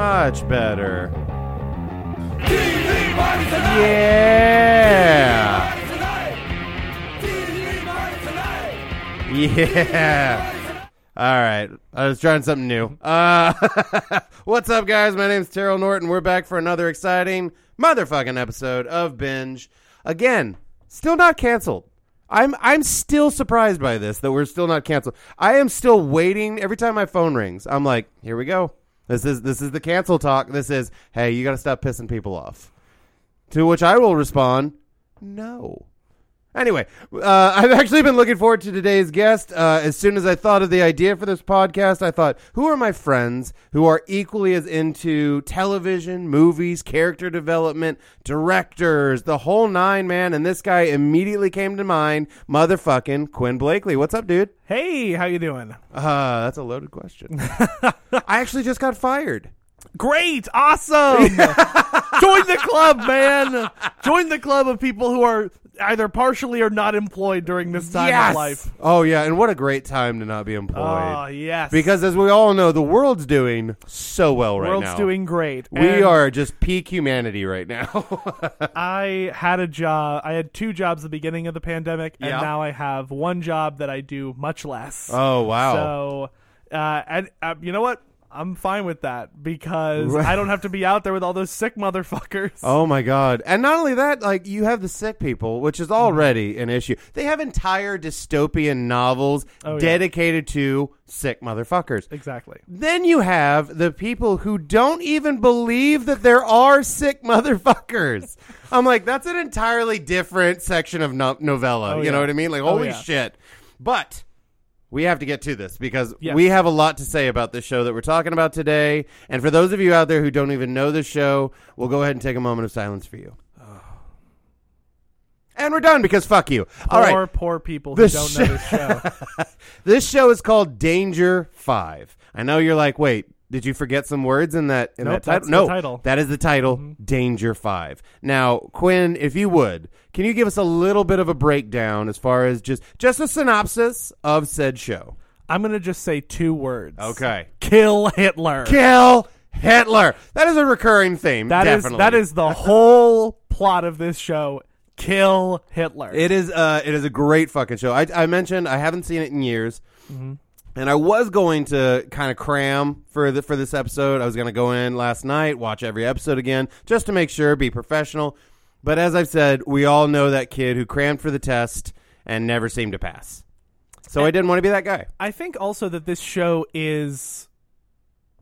Much better. Yeah. Yeah. All right. I was trying something new. Uh, what's up, guys? My name's Terrell Norton. We're back for another exciting motherfucking episode of Binge. Again, still not canceled. I'm I'm still surprised by this that we're still not canceled. I am still waiting. Every time my phone rings, I'm like, here we go. This is this is the cancel talk. This is hey, you got to stop pissing people off. To which I will respond, no. Anyway, uh, I've actually been looking forward to today's guest. Uh, as soon as I thought of the idea for this podcast, I thought, who are my friends who are equally as into television, movies, character development, directors, the whole nine, man? And this guy immediately came to mind, motherfucking Quinn Blakely. What's up, dude? Hey, how you doing? Uh, that's a loaded question. I actually just got fired. Great, awesome. Join the club, man. Join the club of people who are either partially or not employed during this time Yes! of life. Oh yeah, and what a great time to not be employed. Oh, yes. Because as we all know, the world's doing so well right world's now. World's doing great. We And are just peak humanity right now. I had a job. I had two jobs at the beginning of the pandemic, and Yeah. now I have one job that I do much less. oh wow. So, uh, and uh, you know what? I'm fine with that because Right. I don't have to be out there with all those sick motherfuckers. Oh my god. And not only that, like you have the sick people, which is mm-hmm. already an issue. They have entire dystopian novels Oh, yeah. dedicated to sick motherfuckers. Exactly. Then you have the people who don't even believe that there are sick motherfuckers. I'm like, that's an entirely different section of no- novella. Oh, you yeah. know what I mean? Like, Oh, holy yeah. shit. But we have to get to this because Yes. we have a lot to say about this show that we're talking about today. And for those of you out there who don't even know this show, we'll go ahead and take a moment of silence for you. And we're done because fuck you. All right. Poor, poor people who don't know this show. This show is called Danger Five. I know you're like, wait, did you forget some words in that in Nope, that title? that's the no, title. that is the title. Danger Five. Now, Quinn, if you would, can you give us a little bit of a breakdown as far as just just a synopsis of said show? I'm gonna just say two words. Okay. Kill Hitler. Kill Hitler. That is a recurring theme. That is definitely. that is the whole plot of this show. Kill Hitler. It is uh it is a great fucking show. I I mentioned I haven't seen it in years. And I was going to kind of cram for the for this episode. I was going to go in last night, watch every episode again just to make sure, be professional. But as I've said, we all know that kid who crammed for the test and never seemed to pass. So I didn't want to be that guy. I think also that this show is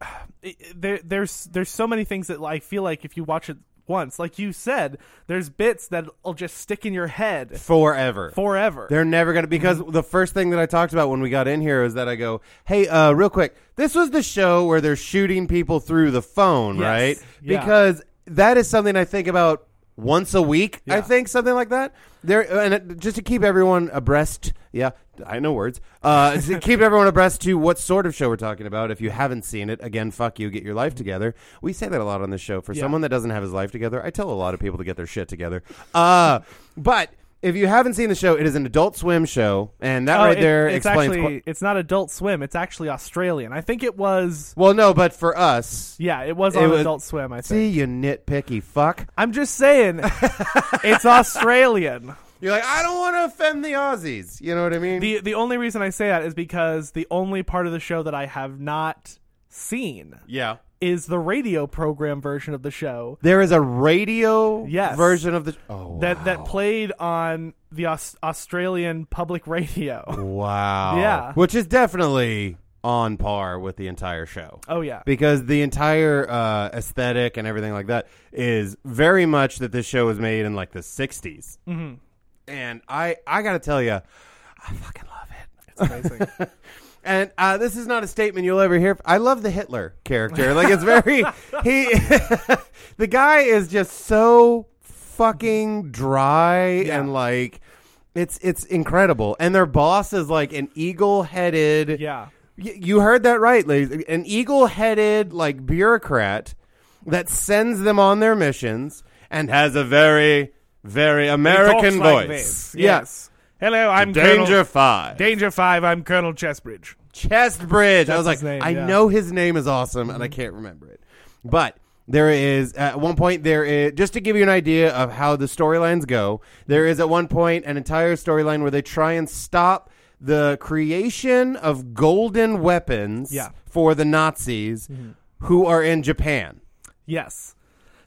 there. There's there's so many things that I feel like if you watch it once, like you said, there's bits that'll just stick in your head Forever. forever. They're never gonna because the first thing that I talked about when we got in here is that I go, hey, uh, real quick, this was the show where they're shooting people through the phone, Yes. right? Yeah. Because that is something I think about once a week. I think something like that. There and it, just to keep everyone abreast. Yeah, I know words. Uh, to keep everyone abreast to what sort of show we're talking about. If you haven't seen it, again, fuck you. Get your life together. We say that a lot on this show. For Yeah. someone that doesn't have his life together, I tell a lot of people to get their shit together. Uh, but. If you haven't seen the show, it is an Adult Swim show, and that Oh, right it- there it's explains. actually qu- it's not Adult Swim. It's actually Australian. I think it was. well, no, but for us, Yeah, it was It on was- Adult Swim. I see think. you nitpicky fuck. I'm just saying, it's Australian. You're like, I don't want to offend the Aussies. You know what I mean? the The only reason I say that is because the only part of the show that I have not seen yeah. Is the radio program version of the show There is a radio Yes. version of the. Oh, that that played on the Aus- Australian public radio. Wow. Yeah. Which is definitely on par with the entire show. Oh yeah. Because the entire uh, aesthetic and everything like that is very much that this show was made in like the 60s. hmm And I, I got to tell you, I fucking love it. It's amazing. And uh, this is not a statement you'll ever hear. I love the Hitler character. Like it's very he. the guy is just so fucking dry Yeah. and like it's it's incredible. And their boss is like an eagle-headed. yeah. Y- you heard that right, ladies. An eagle-headed like bureaucrat that sends them on their missions and has a very very American talks like voice. Yes. Hello, I'm Danger Colonel, Five. Danger Five. I'm Colonel Chestbridge. Chestbridge. I was like, name, I yeah. know his name is awesome, and I can't remember it. But there is at one point there is just to give you an idea of how the storylines go. There is at one point an entire storyline where they try and stop the creation of golden weapons Yeah. for the Nazis who are in Japan. Yes.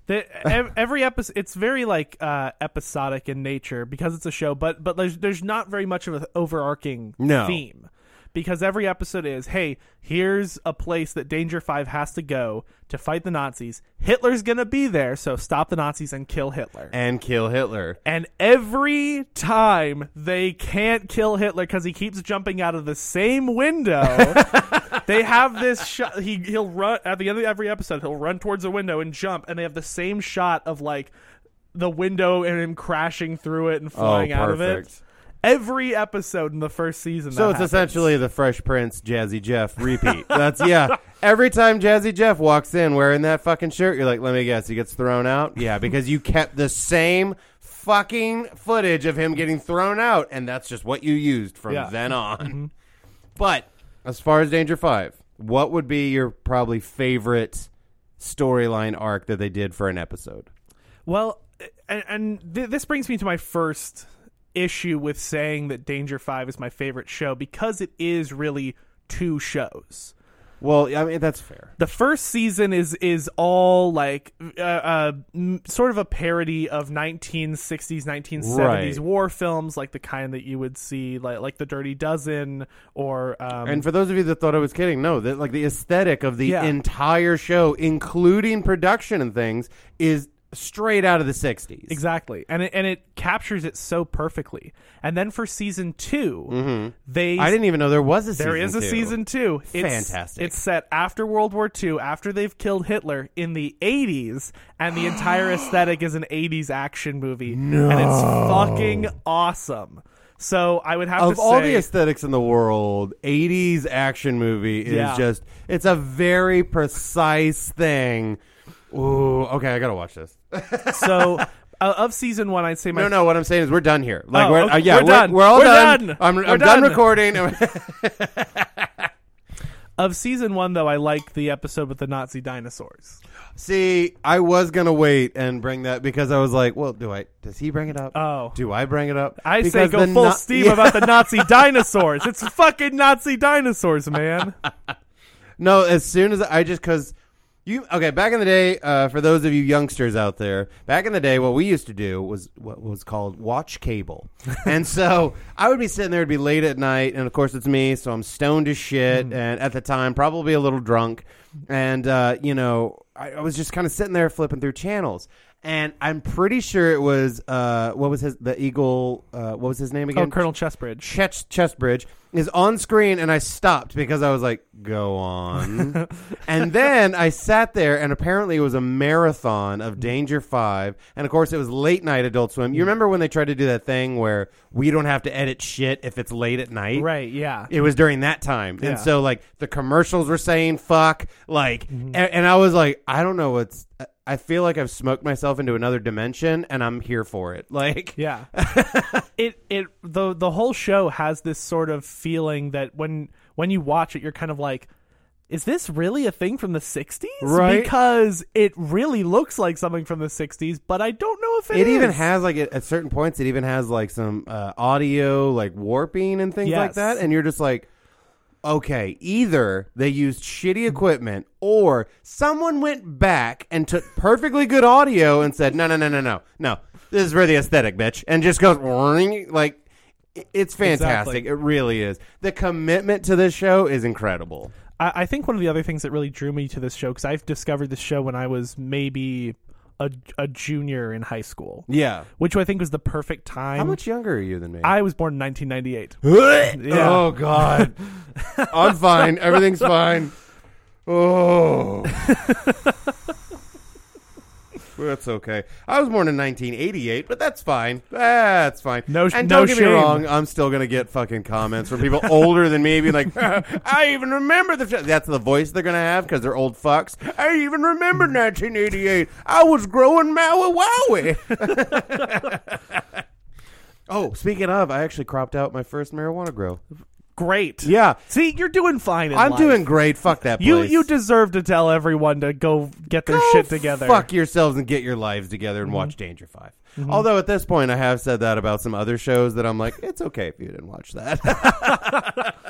The, every episode, it's very like uh, episodic in nature because it's a show, but but there's there's not very much of an overarching No. theme because every episode is, hey, here's a place that Danger Five has to go to fight the Nazis. Hitler's gonna be there, so stop the Nazis and kill Hitler. And kill Hitler. And every time they can't kill Hitler because he keeps jumping out of the same window, they have this shot. He he'll run at the end of every episode. He'll run towards a window and jump, and they have the same shot of like the window and him crashing through it and oh, flying out of it. Every episode in the first season. So it's happens. essentially the Fresh Prince Jazzy Jeff repeat. That's yeah. Every time Jazzy Jeff walks in wearing that fucking shirt, you're like, let me guess, he gets thrown out. Yeah, because you kept the same fucking footage of him getting thrown out, and that's just what you used from Yeah. then on. Mm-hmm. But as far as Danger Five, what would be your probably favorite storyline arc that they did for an episode? Well, and, and th- this brings me to my first issue with saying that Danger Five is my favorite show because it is really two shows. Well, I mean that's fair. The first season is is all like uh, uh, sort of a parody of 1960s, 1970s Right. war films, like the kind that you would see like like The Dirty Dozen or um, And for those of you that thought I was kidding, no, that like the aesthetic of the Yeah. entire show, including production and things, is straight out of the '60s. exactly, and it and it captures it so perfectly. And then for season 2 they Mm-hmm. I didn't even know there was a season. There is a two. season two. It's, Fantastic. It's set after World War II, after they've killed Hitler in the 80s, and the entire aesthetic is an 80s action movie. And it's fucking awesome. So I would have Of to all say, the aesthetics in the world, '80s action movie is Yeah. just it's a very precise thing. Ooh, okay, I gotta watch this. so uh, of season one, I'd say my No, no, what I'm saying is we're done here. Like, Oh, we're, okay, uh, yeah, we're done. We're all We're done. done. I'm, We're I'm done done. recording. of season one though, I like the episode with the Nazi dinosaurs. See, I was gonna wait and bring that because I was like, well, do I? Does he bring it up? Oh. do I bring it up? I say Because go the full Na- steam Yeah. about the Nazi dinosaurs. It's fucking Nazi dinosaurs, man. No, as soon as I just because you okay back in the day, uh, for those of you youngsters out there, back in the day, what we used to do was what was called watch cable, and so I would be sitting there, it'd be late at night, and of course it's me, so I'm stoned as shit, and at the time probably a little drunk, and uh, you know I, I was just kind of sitting there flipping through channels. And I'm pretty sure it was uh, what was his the eagle uh, what was his name oh, again? Colonel Chestbridge. Chest Chestbridge is on screen, and I stopped because I was like, "Go on." and then I sat there, and apparently it was a marathon of Danger Five, and of course it was late night Adult Swim. You remember when they tried to do that thing where we don't have to edit shit if it's late at night? Right, yeah. It was during that time, Yeah. and so like the commercials were saying "fuck," like, Mm-hmm. and, and I was like, I don't know what's. I feel like I've smoked myself into another dimension, and I'm here for it. Like, Yeah. it it the the whole show has this sort of feeling that when when you watch it you're kind of like is this really a thing from the 60s? Right. Because it really looks like something from the 60s, but I don't know if it even has like at at certain points it even has like some uh, audio like warping and things like that and you're just like okay either they used shitty equipment or someone went back and took perfectly good audio and said no no no no no no. This is for the aesthetic bitch and just goes like it's fantastic. Exactly. it really is. The commitment to this show is incredible. I, I think one of the other things that really drew me to this show because I've discovered this show when I was maybe a, a junior in high school, yeah which I think was the perfect time. how much younger are you than me I was born in 1998. Yeah. Oh God, I'm fine. Everything's fine. Oh, that's okay. I was born in 1988, but that's fine. That's fine. No sh- and no don't get shame. me wrong. I'm still gonna get fucking comments from people older than me, being like, "I even remember the." Sh-. That's the voice they're gonna have because they're old fucks. I even remember mm. 1988. I was growing Maui Wowie. oh, speaking of, I actually cropped out my first marijuana grow. Great. Yeah. See, you're doing fine. In I'm life. doing great. Fuck that place. You you deserve to tell everyone to go get their Go shit together. Fuck yourselves and get your lives together and watch Danger 5 Although at this point, I have said that about some other shows that I'm like, it's okay if you didn't watch that.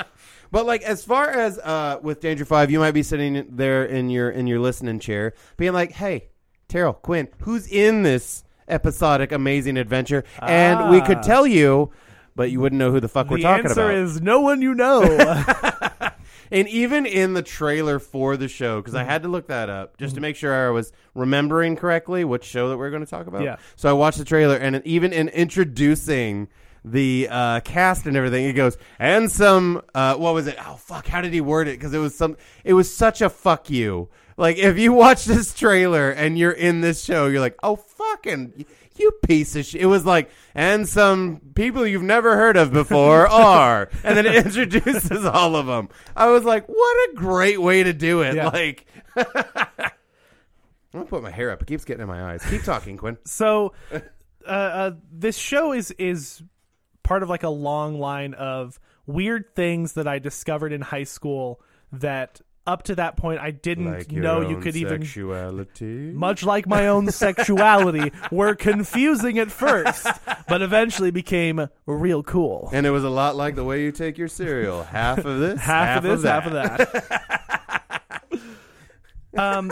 but like, as far as uh, with Danger Five, you might be sitting there in your in your listening chair, being like, "Hey, Terrell Quinn, who's in this episodic amazing adventure?" And we could Ah. tell you, but you wouldn't know who the fuck we're the talking answer about. is no one you know. And even in the trailer for the show, because. I had to look that up just to make sure I was remembering correctly which show that we are going to talk about. Yeah. So I watched the trailer, and even in introducing the uh, cast and everything, it goes and some. Uh, what was it? Oh fuck! How did he word it? Because it was some. It was such a fuck you. Like if you watch this trailer and you're in this show, you're like, oh fucking. You piece of shit. It was like, and some people you've never heard of before are. And then it introduces all of them. I was like, what a great way to do it. Yeah. Like, I'm going to put my hair up. It keeps getting in my eyes. Keep talking, Quinn. so uh, uh, this show is is part of like a long line of weird things that I discovered in high school that up to that point I didn't know you could even Sexuality. much like my own sexuality were confusing at first but eventually became real cool and it was a lot like the way you take your cereal. Half of this, half, of this that. half of that um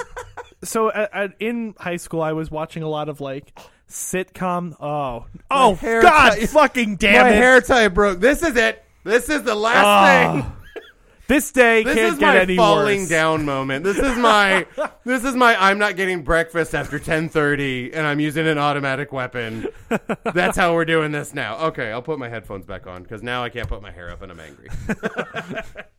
so uh, uh, in high school i was watching a lot of like sitcom oh oh god tie- fucking damn my it hair tie broke. This is it. This is the last Oh, thing. This day This can't is get my any falling worse. down moment. This is my this is my I'm not getting breakfast after 10:30 and I'm using an automatic weapon. That's how we're doing this now. Okay, I'll put my headphones back on cuz now I can't put my hair up and I'm angry.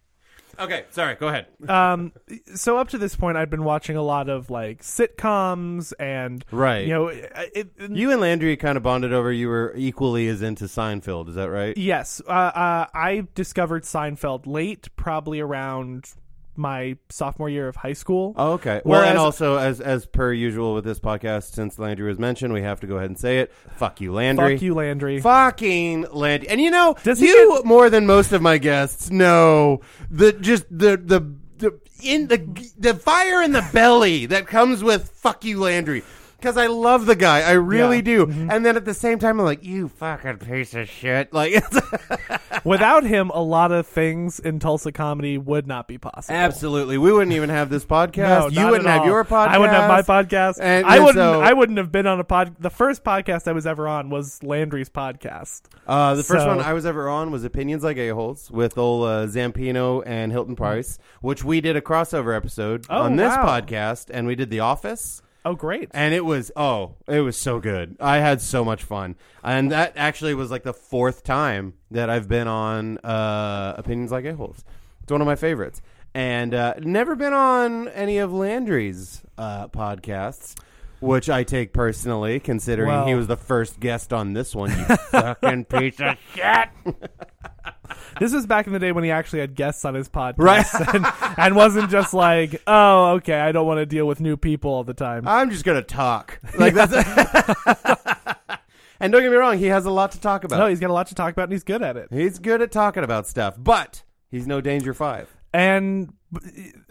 okay, sorry, go ahead. um so up to this point I've been watching a lot of like sitcoms and Right. you know it, it, You and Landry kind of bonded over you were equally as into Seinfeld, is that right? Yes, uh, uh, I discovered Seinfeld late, probably around my sophomore year of high school. Oh, okay. Well, Whereas- and also as as per usual with this podcast, since Landry was mentioned, we have to go ahead and say it. Fuck you, Landry. Fuck you, Landry. Fucking Landry. And you know, Does you more than most of my guests know the just the the the in the the fire in the belly that comes with fuck you, Landry. Because I love the guy, I really Yeah. do. And then at the same time, I'm like, you fucking piece of shit. Like, it's Without him, a lot of things in Tulsa comedy would not be possible. absolutely. We wouldn't even have this podcast. No, you not wouldn't at have all. your podcast. I wouldn't have my podcast. And- I and wouldn't. so- I wouldn't have been on a pod. The first podcast I was ever on was Landry's podcast. Uh, the first So- one I was ever on was Opinions Like A-Holes with old uh, Zampino and Hilton Price, which we did a crossover episode Oh, on this wow. podcast, and we did The Office. Oh, great! And it was oh, it was so good. I had so much fun, and that actually was like the fourth time that I've been on uh, Opinions Like A-Holes. It's one of my favorites, and uh, never been on any of Landry's uh, podcasts, which I take personally, considering Well- he was the first guest on this one. You fucking piece of shit. This is back in the day when he actually had guests on his podcast, Right. and, and wasn't just like, "Oh, okay, I don't want to deal with new people all the time." I'm just gonna talk. Like that's. and don't get me wrong, he has a lot to talk about. no, he's got a lot to talk about, and he's good at it. He's good at talking about stuff, but he's no Danger Five. And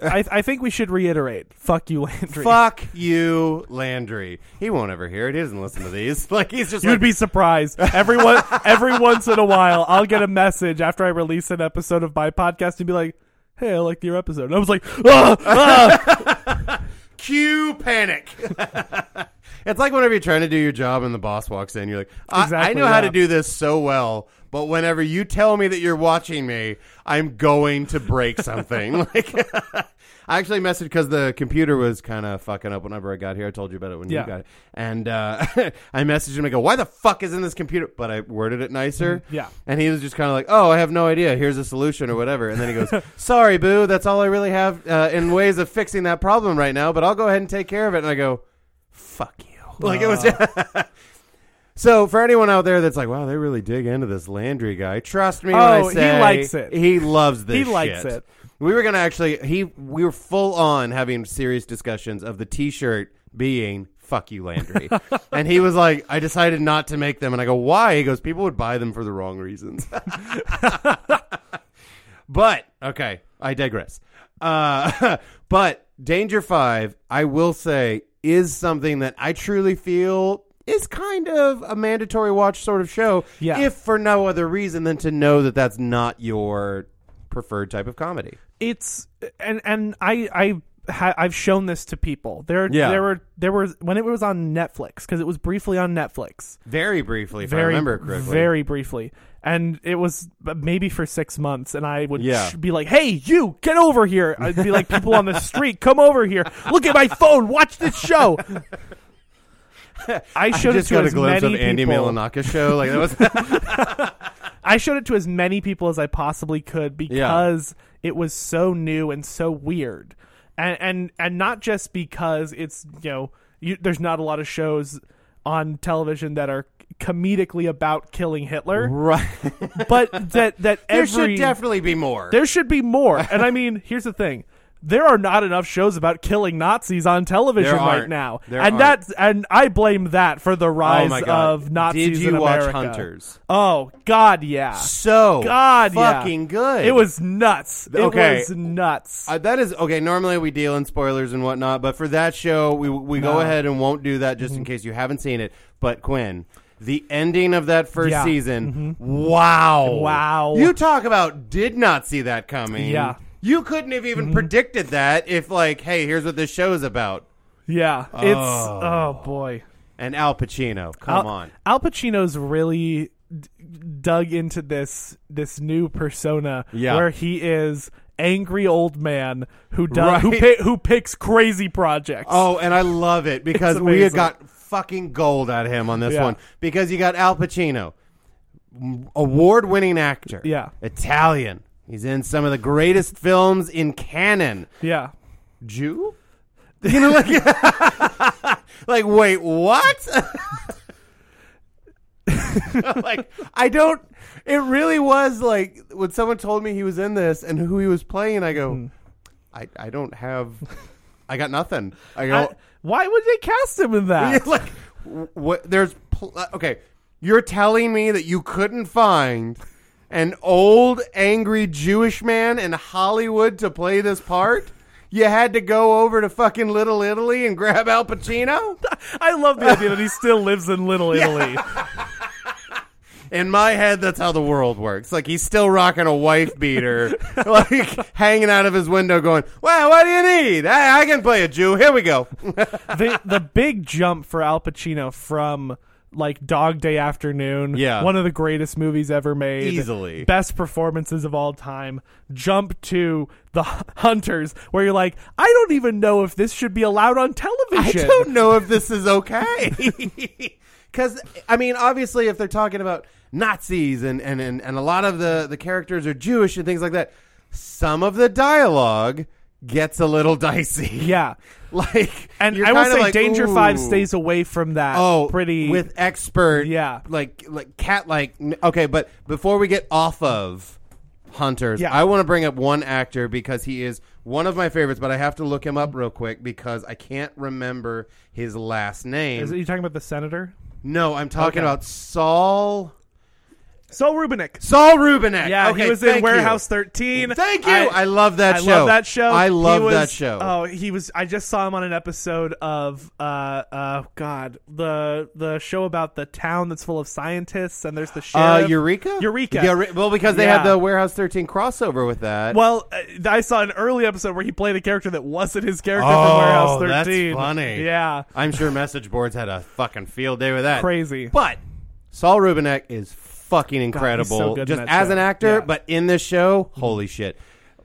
I, I think we should reiterate: "Fuck you, Landry." Fuck you, Landry. He won't ever hear it. He doesn't listen to these. Like he's just You'd like, be surprised. Everyone, every once in a while, I'll get a message after I release an episode of my podcast and be like, "Hey, I liked your episode." And I was like, "Ah, ah." cue panic. it's like whenever you're trying to do your job and the boss walks in, you're like, I, I Exactly, know how to do this so well, but whenever you tell me that you're watching me, I'm going to break something. like, I actually messaged because the computer was kind of fucking up whenever I got here. I told you about it when Yeah. you got it, and uh, I messaged him. I go, "Why the fuck is in this computer?" But I worded it nicer. Yeah. And he was just kind of like, "Oh, I have no idea. Here's a solution or whatever." And then he goes, "Sorry, boo. That's all I really have uh, in ways of fixing that problem right now. But I'll go ahead and take care of it." And I go, "Fuck you." Like it was. So for anyone out there that's like, "Wow, they really dig into this Landry guy," trust me when Oh, I he likes it. He loves this. He likes shit. it. We were gonna actually. He we were full on having serious discussions of the T-shirt being "fuck you, Landry," and he was like, "I decided not to make them." And I go, "Why?" He goes, "People would buy them for the wrong reasons." but okay, I digress. Uh, but Danger Five, I will say, is something that I truly feel is kind of a mandatory watch sort of show. Yeah. If for no other reason than to know that that's not your preferred type of comedy. it's and and I I I've shown this to people. There Yeah. there were there were when it was on Netflix because it was briefly on Netflix. Very briefly, if I very remember correctly. very briefly. And it was uh, maybe for six months, and I would Yeah. sh- be like, "Hey, you, get over here!" I'd be like, "People on the street, come over here! Look at my phone, watch this show." I showed just it got to a as glimpse of many Andy people. Milonakis show. Like that was I showed it to as many people as I possibly could because it was so new and so weird, and and and not just because it's you know you, there's not a lot of shows on television that are comedically about killing Hitler, right. but that that there every should definitely be more. there should be more. And I mean, here's the thing. There are not enough shows about killing Nazis on television right now, There and aren't. that's and I blame that for the rise oh of Nazis Did you in watch America. Hunters? Oh God, yeah. So God, yeah. fucking good. It was nuts. Okay. It was nuts. Uh, that is okay. Normally we deal in spoilers and whatnot, but for that show, we we go ahead and won't do that just in case you haven't seen it. But Quinn, the ending of that first Yeah. season, wow, Wow. You talk about did not see that coming. Yeah. You couldn't have even mm-hmm. predicted that if like, hey, here's what this show is about. yeah, it's oh. oh boy. And Al Pacino, come Al, on, Al Pacino's really d- dug into this this new persona Yeah. where he is angry old man who does who pi- who picks crazy projects. Oh, and I love it because we amazing. got fucking gold at him on this Yeah. one because you got Al Pacino, award-winning actor, Yeah. Italian. He's in some of the greatest films in canon. yeah. Jew, you know, like, like wait, what? like, I don't. It really was like when someone told me he was in this and who he was playing. I go, Hmm. I, I don't have, I got nothing. I go. I- why would they cast him in that? Like what? There's pl- uh, okay. You're telling me that you couldn't find an old angry Jewish man in Hollywood to play this part? You had to go over to fucking Little Italy and grab Al Pacino? I love the idea that he still lives in Little Italy. In my head, that's how the world works. Like he's still rocking a wife beater, like hanging out of his window, going, "Well, what do you need? I, I can play a Jew. Here we go." the the big jump for Al Pacino from like Dog Day Afternoon, Yeah. one of the greatest movies ever made, Easily. best performances of all time. Jump to the Hunters, where you're like, I don't even know if this should be allowed on television. I don't know if this is okay. Because, I mean, obviously, if they're talking about Nazis and, and, and, and a lot of the, the characters are Jewish and things like that, some of the dialogue gets a little dicey. Yeah, Like, and I will say like, Danger ooh. Five stays away from that. Oh, pretty with expert, Yeah. like like cat like. Okay, but before we get off of Hunters, Yeah. I want to bring up one actor because he is one of my favorites, but I have to look him up real quick because I can't remember his last name. Is it, you talking about the senator? no, I'm talking Okay. about Saul Saul Rubinek. Saul Rubinek. Yeah, okay, he was in you. Warehouse 13. Thank you. I, love that I show. I love that show. I love was- that show. Oh, he was. I just saw him on an episode of uh uh God the the show about the town that's full of scientists and there's the uh, sheriff. Eureka. Eureka. Eure- well, because they Yeah. had the Warehouse 13 crossover with that. Well, uh, I saw an early episode where he played a character that wasn't his character Oh, from Warehouse that's 13. funny. Yeah, I'm sure message boards had a fucking field day with that. crazy. But Saul Rubinek is fucking incredible, so good in just that as show. an actor. Yeah. But in this show, holy shit!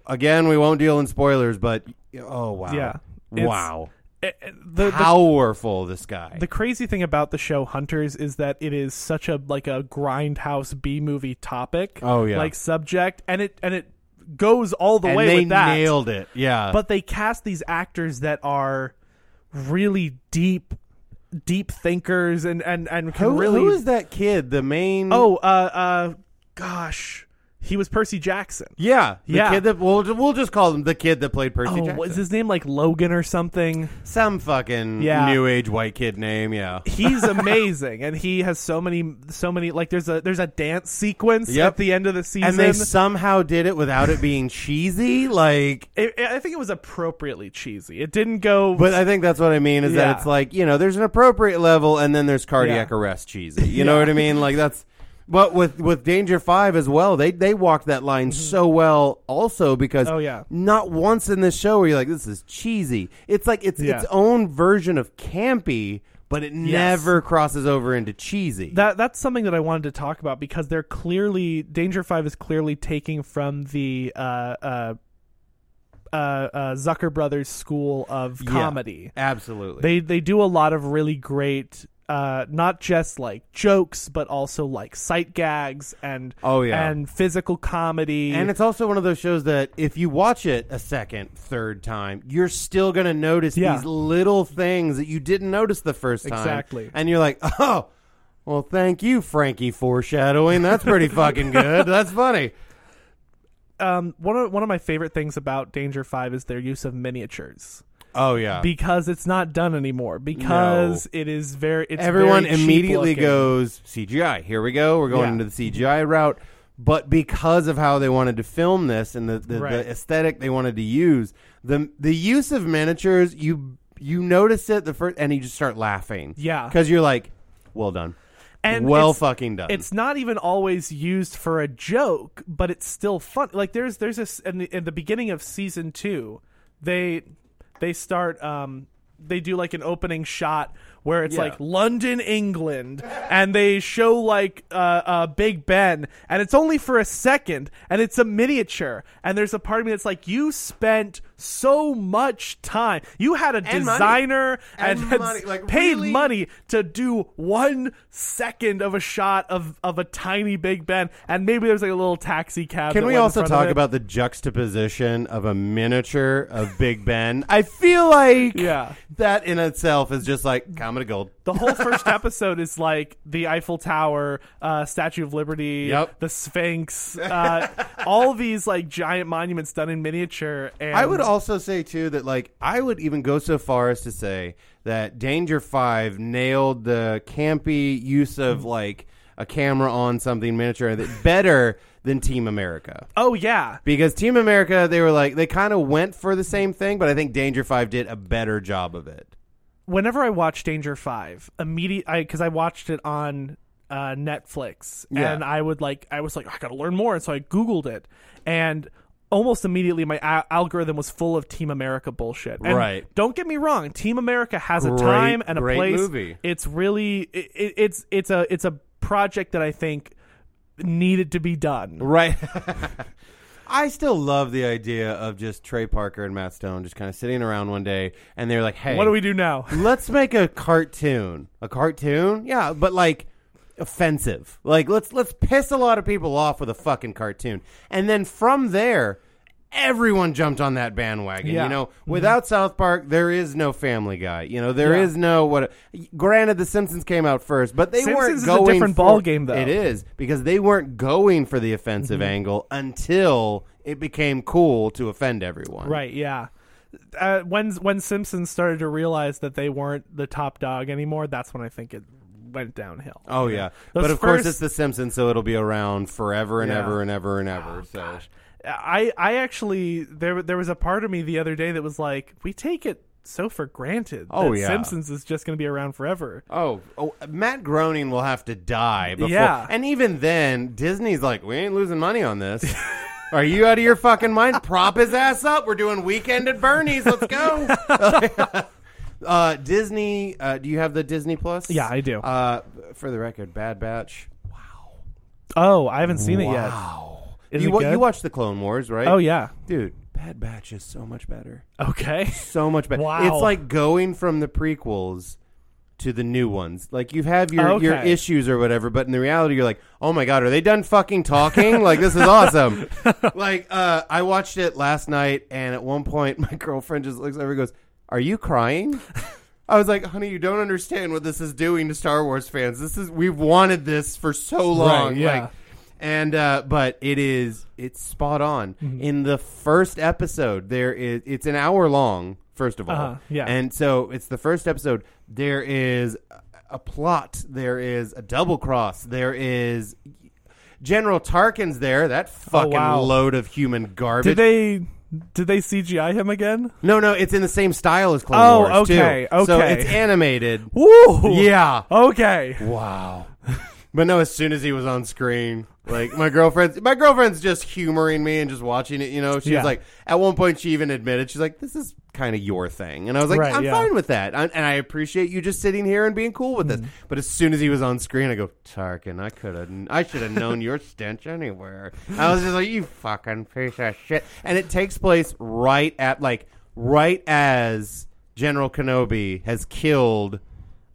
Again, we won't deal in spoilers, but oh wow, Yeah. It's- wow, Uh, uh, the, the powerful this guy. the crazy thing about the show Hunters is that it is such a like a grindhouse B movie topic. Oh, yeah. like subject, and it and it goes all the and way they with that. nailed it. Yeah, but they cast these actors that are really deep deep thinkers and and and can who, really who is that kid? The main oh uh uh gosh He was Percy Jackson. Yeah, the Yeah. kid that we'll we'll just call him the kid that played Percy Oh, Jackson. was his name like Logan or something? Some fucking Yeah. new age white kid name. Yeah. He's amazing, and he has so many, so many. Like there's a there's a dance sequence Yep. at the end of the season. And they somehow did it without it being cheesy. Like, It- I think it was appropriately cheesy. It didn't go. but I think that's what I mean is Yeah. that it's like you know there's an appropriate level and then there's cardiac Yeah. arrest cheesy. You know Yeah. what I mean? Like that's. But with with Danger Five as well, they they walked that line so well. Also because Mm-hmm. Oh, yeah. not once in this show where you're like this is cheesy. It's like it's Yeah. its own version of campy, but it never crosses over into cheesy. that that's something that I wanted to talk about because they're clearly Danger Five is clearly taking from the uh, uh, uh, uh, Zucker Brothers school of Yeah. comedy. Absolutely. They they do a lot of really great, uh, not just like jokes, but also like sight gags and Oh, yeah. and physical comedy. And it's also one of those shows that if you watch it a second, third time, you're still going to notice Yeah. these little things that you didn't notice the first time. Exactly. And you're like, oh, well, thank you, Frankie, foreshadowing. That's pretty fucking good. That's funny. um, one of one of my favorite things about Danger Five is their use of miniatures Oh, yeah. because it's not done anymore because it is very it's Everyone very immediately goes, CGI. Here we go. We're going Yeah. into the CGI route. But because of how they wanted to film this and the, the, Right. the aesthetic they wanted to use, the the use of miniatures, you you notice it the first, and you just start laughing. Yeah. because you're like, well done, and well fucking done. It's not even always used for a joke, but it's still fun. Like there's there's this in the, in the beginning of season two, they they start um they do like an opening shot where it's Yeah. like London, England, and they show like uh, uh Big Ben, and it's only for a second, and it's a miniature, and there's a part of me that's like, you spent so much time, you had a And money. designer And and, had money, like, paid really? money to do one second of a shot of, of a tiny Big Ben, and maybe there's like a little taxi cab. Can we also talk about the juxtaposition of a miniature of Big Ben? I feel like Yeah. that in itself is just like comedy gold. The whole first episode is like the Eiffel Tower, uh, Statue of Liberty, Yep. the Sphinx, uh, all these like giant monuments done in miniature. And I would also say too that like I would even go so far as to say that Danger Five nailed the campy use of like a camera on something miniature that better than Team America. oh yeah, Because Team America, they were like they kind of went for the same thing, but I think Danger Five did a better job of it. Whenever I watch Danger Five, immediate because I, watched it on uh, Netflix, Yeah. and I would like I was like I gotta learn more, and so I googled it, and almost immediately my a- algorithm was full of Team America bullshit. And Right. Don't get me wrong, Team America has a Great- time and a place. movie. It's really it, it's it's a it's a project that I think needed to be done. Right. I still love the idea of just Trey Parker and Matt Stone just kind of sitting around one day, and they're like, "Hey, What do we do now? let's make a cartoon. A cartoon? Yeah, but like offensive. Like let's let's piss a lot of people off with a fucking cartoon. And then from there, everyone jumped on that bandwagon. Yeah. You know, without South Park, there is no Family Guy. You know, there is Yeah. no what. Granted, The Simpsons came out first, but they Simpsons weren't is a going different for- ballgame, though. It is because they weren't going for the offensive Mm-hmm. angle until it became cool to offend everyone. Right, yeah. Uh, when when Simpsons started to realize that they weren't the top dog anymore, that's when I think it went downhill. Oh yeah, Those but of course it's The Simpsons, so it'll be around forever and Yeah. ever and ever and ever. so I I actually there there was a part of me the other day that was like, we take it so for granted. Oh, that yeah. Simpsons is just going to be around forever. Oh, oh, Matt Groening will have to die before. Yeah. And even then, Disney's like, we ain't losing money on this. Are you out of your fucking mind? Prop his ass up. We're doing weekend at Bernie's. Let's go. uh, Disney. Uh, do you have the Disney Plus? Yeah, I do. Uh, for the record, Bad Batch. Wow. Oh, I haven't seen it yet. Wow. Is you, it wa- good? you watched the Clone Wars, right? Oh yeah. dude. Bad Batch is so much better. Okay. so much better. Wow. It's like going from the prequels to the new ones. Like you have your Okay. your issues or whatever, but in the reality, you're like, oh my god, are they done fucking talking? like this is awesome. like uh, I watched it last night, and at one point, my girlfriend just looks over and goes, "Are you crying?" I was like, honey, you don't understand what this is doing to Star Wars fans. This is we've wanted this for so long. Right, yeah. Like And uh, but it is it's spot on. Mm-hmm. In the first episode, there is it's an hour long. First of all, Uh-huh, yeah. and so it's the first episode. There is a- plot. There is a double cross. There is General Tarkin's there. That fucking Oh, wow. load of human garbage. Did they did they CGI him again? no, no, it's in the same style as Clone Oh, Wars okay, too. So okay. it's animated. Woo! Yeah. Okay. Wow. but no, as soon as he was on screen, like my girlfriend, my girlfriend's just humoring me and just watching it. You know, she's Yeah. like, at one point, she even admitted she's like, "This is kind of your thing," and I was like, Right, "I'm yeah. fine with that, I, and I appreciate you just sitting here and being cool with this." Mm-hmm. But as soon as he was on screen, I go, "Tarkin, I could have, I should have known your stench anywhere." I was just like, "You fucking piece of shit," and it takes place right at like right as General Kenobi has killed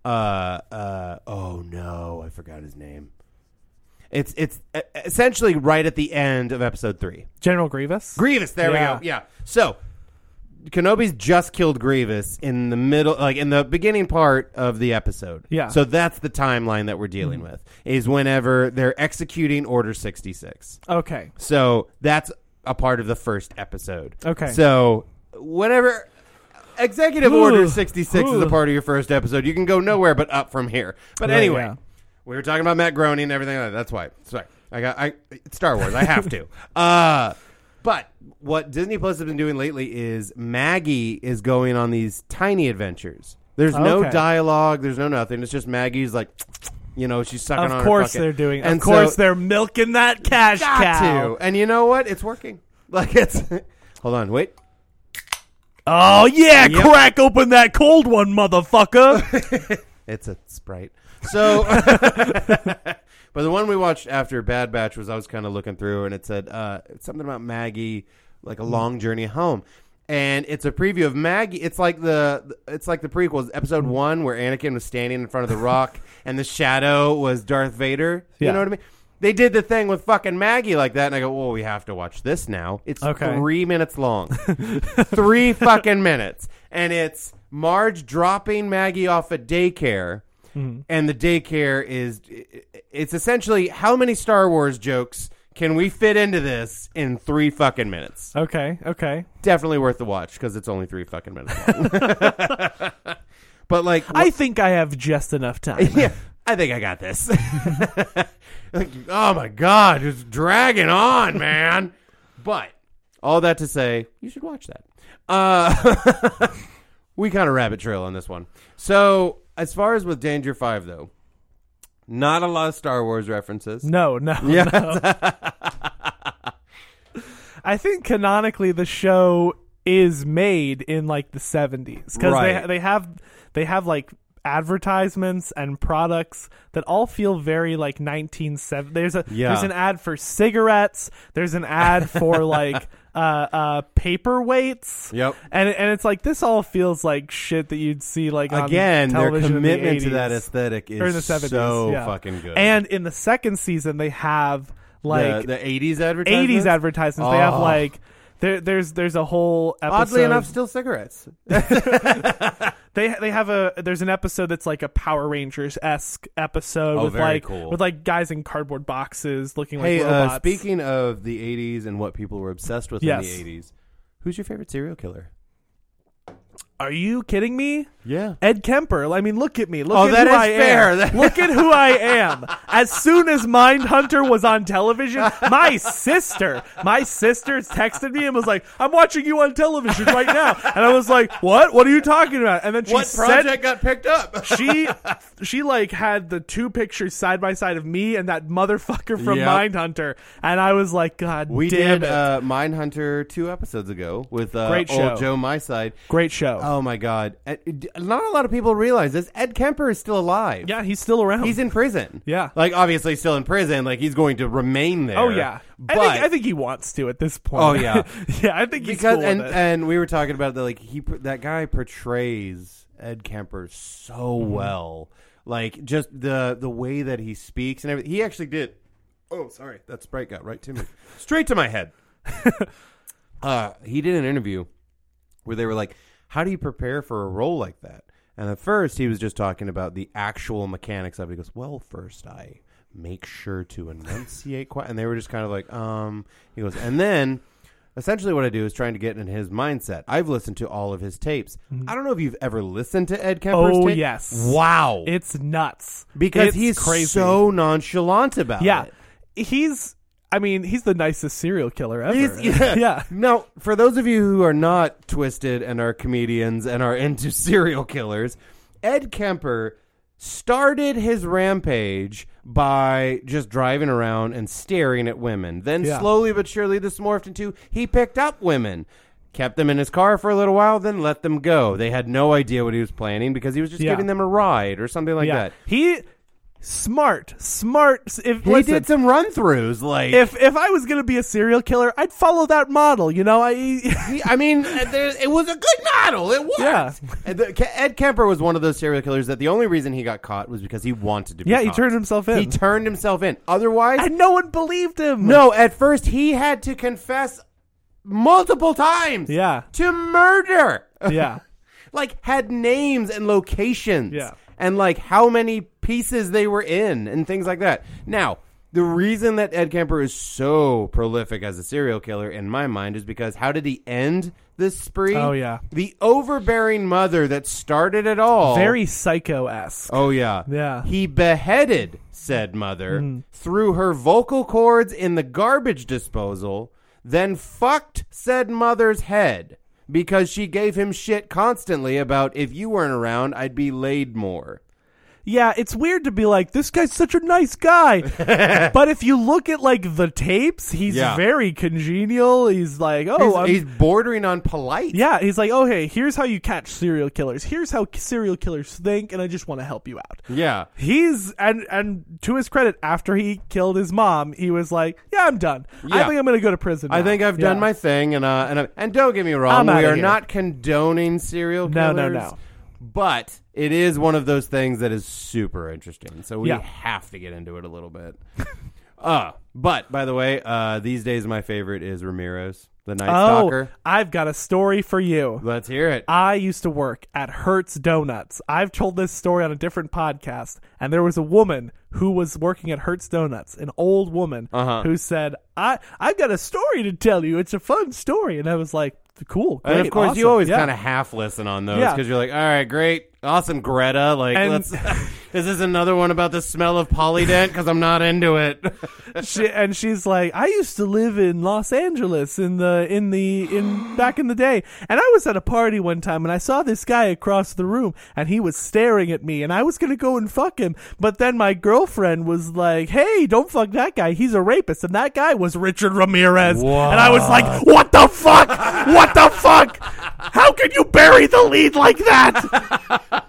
uh uh oh no i forgot his name it's it's essentially right at the end of episode three General Grievous. grievous there Yeah. we go yeah so kenobi's just killed grievous in the middle like in the beginning part of the episode Yeah. Mm-hmm. so that's the timeline that we're dealing with is whenever they're executing order 66 okay. so that's a part of the first episode. Okay. So whenever Executive Ooh. Order 66 is a part of your first episode, you can go nowhere but up from here. But Right, anyway, yeah. we were talking about Matt Groening and everything like that. That's why. Sorry. I got I it's Star Wars. I have to. Uh but what Disney Plus has been doing lately is Maggie is going on these tiny adventures. There's no Okay. dialogue, there's no nothing. It's just Maggie's like you know, she's sucking on Of course fucking- they're doing. Of course so- they're milking that cash got cow. to. And you know what? It's working. Like it's. hold on, wait. Oh yeah, Yep. crack open that cold one, motherfucker. It's a sprite. So, but the one we watched after Bad Batch was I was kind of looking through, and it said uh, it's something about Maggie, like a long journey home. And it's a preview of Maggie. It's like the it's like the prequels. Episode one, where Anakin was standing in front of the rock, and the shadow was Darth Vader. You Yeah. know what I mean? They did the thing with fucking Maggie like that, and I go, "Well, we have to watch this now." It's Okay. three minutes long, three fucking minutes, and it's Marge dropping Maggie off at daycare, mm-hmm. and the daycare is it's essentially how many Star Wars jokes can we fit into this in three fucking minutes? okay, okay. Definitely worth the watch because it's only three fucking minutes long. but like, I think I have just enough time. yeah, I think I got this. Like, oh my god, it's dragging on, man. but all that to say, you should watch that. Uh, we kind of rabbit trail on this one. So, as far as with Danger Five, though, not a lot of Star Wars references. No, no, Yeah. no. I think canonically the show is made in like the 70s because Right. they they have they have like advertisements and products that all feel very like 1970 there's a Yeah. there's an ad for cigarettes there's an ad for like uh uh paperweights Yep. and and it's like this all feels like shit that you'd see like Again, their in the commitment to that aesthetic is the 70s so yeah. fucking good. and in the second season they have like the, the 80s advertisements. 80s advertisements. They have Oh. like there, there's there's a whole episode. Oddly enough, still cigarettes. they they have a there's an episode that's like a Power Rangers esque episode Oh, with very like cool. with like guys in cardboard boxes looking like Hey, robots. uh, speaking of the 80s and what people were obsessed with Yes. in the 80s, who's your favorite serial killer? Are you kidding me? Yeah. Ed Kemper. I mean, look at me. Look Oh, at that who is I fair. am. Look at who I am. As soon as Mindhunter was on television, my sister, my sister texted me and was like, "I'm watching you on television right now," and I was like, "What? What are you talking about?" And then she What said, project got picked up? she she like had the two pictures side by side of me and that motherfucker from Yep. Mindhunter, and I was like, God we damn did it! uh, Mindhunter two episodes ago with uh, Great show. old Joe My Side. Great show. Oh my God! Uh, Not a lot of people realize this. Ed Kemper is still alive. yeah, he's still around. He's in prison. Yeah. Like obviously still in prison. Like he's going to remain there. Oh yeah, But I think I think he wants to at this point. Oh, yeah. yeah, I think he's because cool and and we were talking about that like he that guy portrays Ed Kemper so Mm-hmm. well. Like just the the way that he speaks and everything. He actually did. Oh, sorry, that sprite got right to me, straight to my head. uh, he did an interview where they were like, "How do you prepare for a role like that?" And at first, he was just talking about the actual mechanics of it. He goes, "Well, first I make sure to enunciate quiet. And they were just kind of like, um. He goes, and then essentially what I do is trying to get in his mindset. I've listened to all of his tapes. I don't know if you've ever listened to Ed Kemper's Mm-hmm. Oh, tape. yes. Wow. It's nuts because It's he's crazy. so nonchalant about it. yeah. it. He's. I mean, he's the nicest serial killer ever. He's- yeah. yeah. Now, for those of you who are not twisted and are comedians and are into serial killers, Ed Kemper started his rampage by just driving around and staring at women. Then Yeah. slowly but surely this morphed into he picked up women. Kept them in his car for a little while, then let them go. They had no idea what he was planning because he was just Yeah. giving them a ride or something like yeah. that. He smart, smart. If He listen, did some run throughs, like if if I was gonna be a serial killer, I'd follow that model. You know, I He- I mean, uh, there, it was a good model. It worked. Yeah. The- Ed Kemper was one of those serial killers that the only reason he got caught was because he wanted to be yeah, he turned himself in, He turned himself in. Otherwise, and no one believed him. no, at first he had to confess multiple times Yeah. to murder. Yeah. like, had names and locations. Yeah. And, like, how many pieces they were in and things like that. Now, the reason that Ed Kemper is so prolific as a serial killer, in my mind, is because how did he end this spree? Oh, yeah. The overbearing mother that started it all. Very psycho esque. Oh, yeah. Yeah. He beheaded said mother, mm. threw her vocal cords in the garbage disposal, then fucked said mother's head because she gave him shit constantly about if you weren't around, I'd be laid more. Yeah, it's weird to be like, this guy's such a nice guy. but if you look at like the tapes, he's Yeah. very congenial. He's like, oh, he's, I'm- he's bordering on polite. yeah, he's like, oh, hey, here's how you catch serial killers. Here's how serial killers think, and I just want to help you out. Yeah. He's and and to his credit, after he killed his mom, he was like, "Yeah, I'm done. I Yeah. think I'm gonna go to prison." I now." think I've done my thing, and uh, and I- and don't get me wrong, I'm we are here. not condoning serial killers. No, killers. no, no. But it is one of those things that is super interesting, so we Yeah. have to get into it a little bit. uh but by the way, uh, these days my favorite is Ramirez, the Night Oh, Stalker. I've got a story for you. Let's hear it. I used to work at Hurts Donuts. I've told this story on a different podcast, and there was a woman who was working at Hurts Donuts, an old woman Uh-huh. who said, "I I've got a story to tell you. It's a fun story." And I was like, "Cool, great, and of course, you always yeah." kind of half listen on those Yeah. because you're like, all right, great, awesome, Greta. Like, And- let's. is this another one about the smell of Polident? Because I'm not into it. she, and she's like, I used to live in Los Angeles in the in the in back in the day, and I was at a party one time, and I saw this guy across the room, and he was staring at me, and I was gonna go and fuck him, but then my girlfriend was like, Hey, don't fuck that guy, he's a rapist, and that guy was Richard Ramirez, and I was like, What the fuck? What the fuck? How can you bury the lead like that?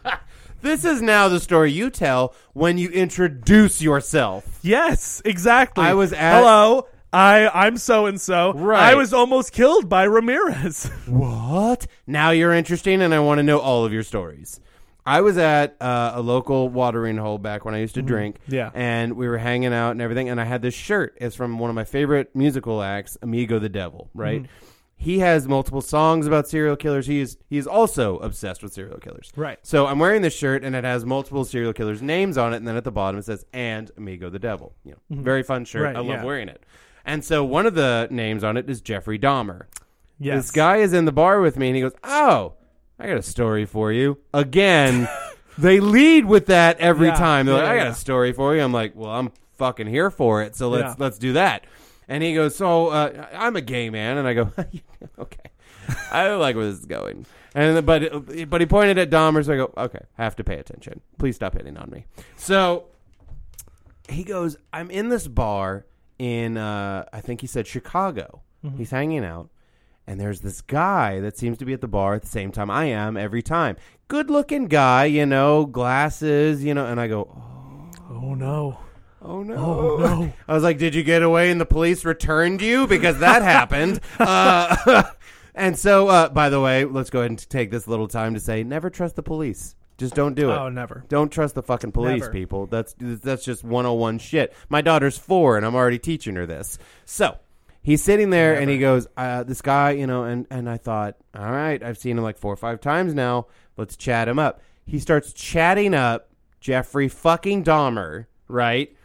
This is now the story you tell when you introduce yourself. Yes, exactly. I was at- hello. I I'm so and so. Right. I was almost killed by Ramirez. What? Now you're interesting, and I want to know all of your stories. I was at uh, a local watering hole back when I used to drink. Mm-hmm. Yeah. And we were hanging out and everything, and I had this shirt. It's from one of my favorite musical acts, Amigo the Devil, right? Mm-hmm. He has multiple songs about serial killers. He is he is also obsessed with serial killers. Right. So I'm wearing this shirt and it has multiple serial killers' names on it, and then at the bottom it says "and Amigo the Devil." You know, very fun shirt. Mm-hmm. Right, I love yeah. wearing it. And so one of the names on it is Jeffrey Dahmer. yes. This guy is in the bar with me, and he goes, "Oh, I got a story for you." Again, they lead with that every Yeah, time. They're like, "I got yeah. a story for you." I'm like, "Well, I'm fucking here for it, so let's Yeah. let's do that." And he goes, "So uh, I'm a gay man," and I go, "Okay, I don't like where this is going." And but but he pointed at Dahmer, so I go, "Okay, have to pay attention. Please stop hitting on me." So he goes, I'm in this bar in, uh, I think he said Chicago. He's hanging out, and there's this guy that seems to be at the bar at the same time I am every time. Good looking guy, you know, glasses, you know, and I go, oh, oh no. Oh no. Oh no. I was like, did you get away and the police returned you? Because that happened. Uh, and so, uh, by the way, let's go ahead and take this little time to say never trust the police. Just don't do it. Oh, never. Don't trust the fucking police, Never. people. That's that's just 101 shit. My daughter's four, and I'm already teaching her this. So he's sitting there, and he goes, uh, "This guy, you know," and and I thought, all right, I've seen him like four or five times now. Let's chat him up. He starts chatting up Jeffrey fucking Dahmer, right?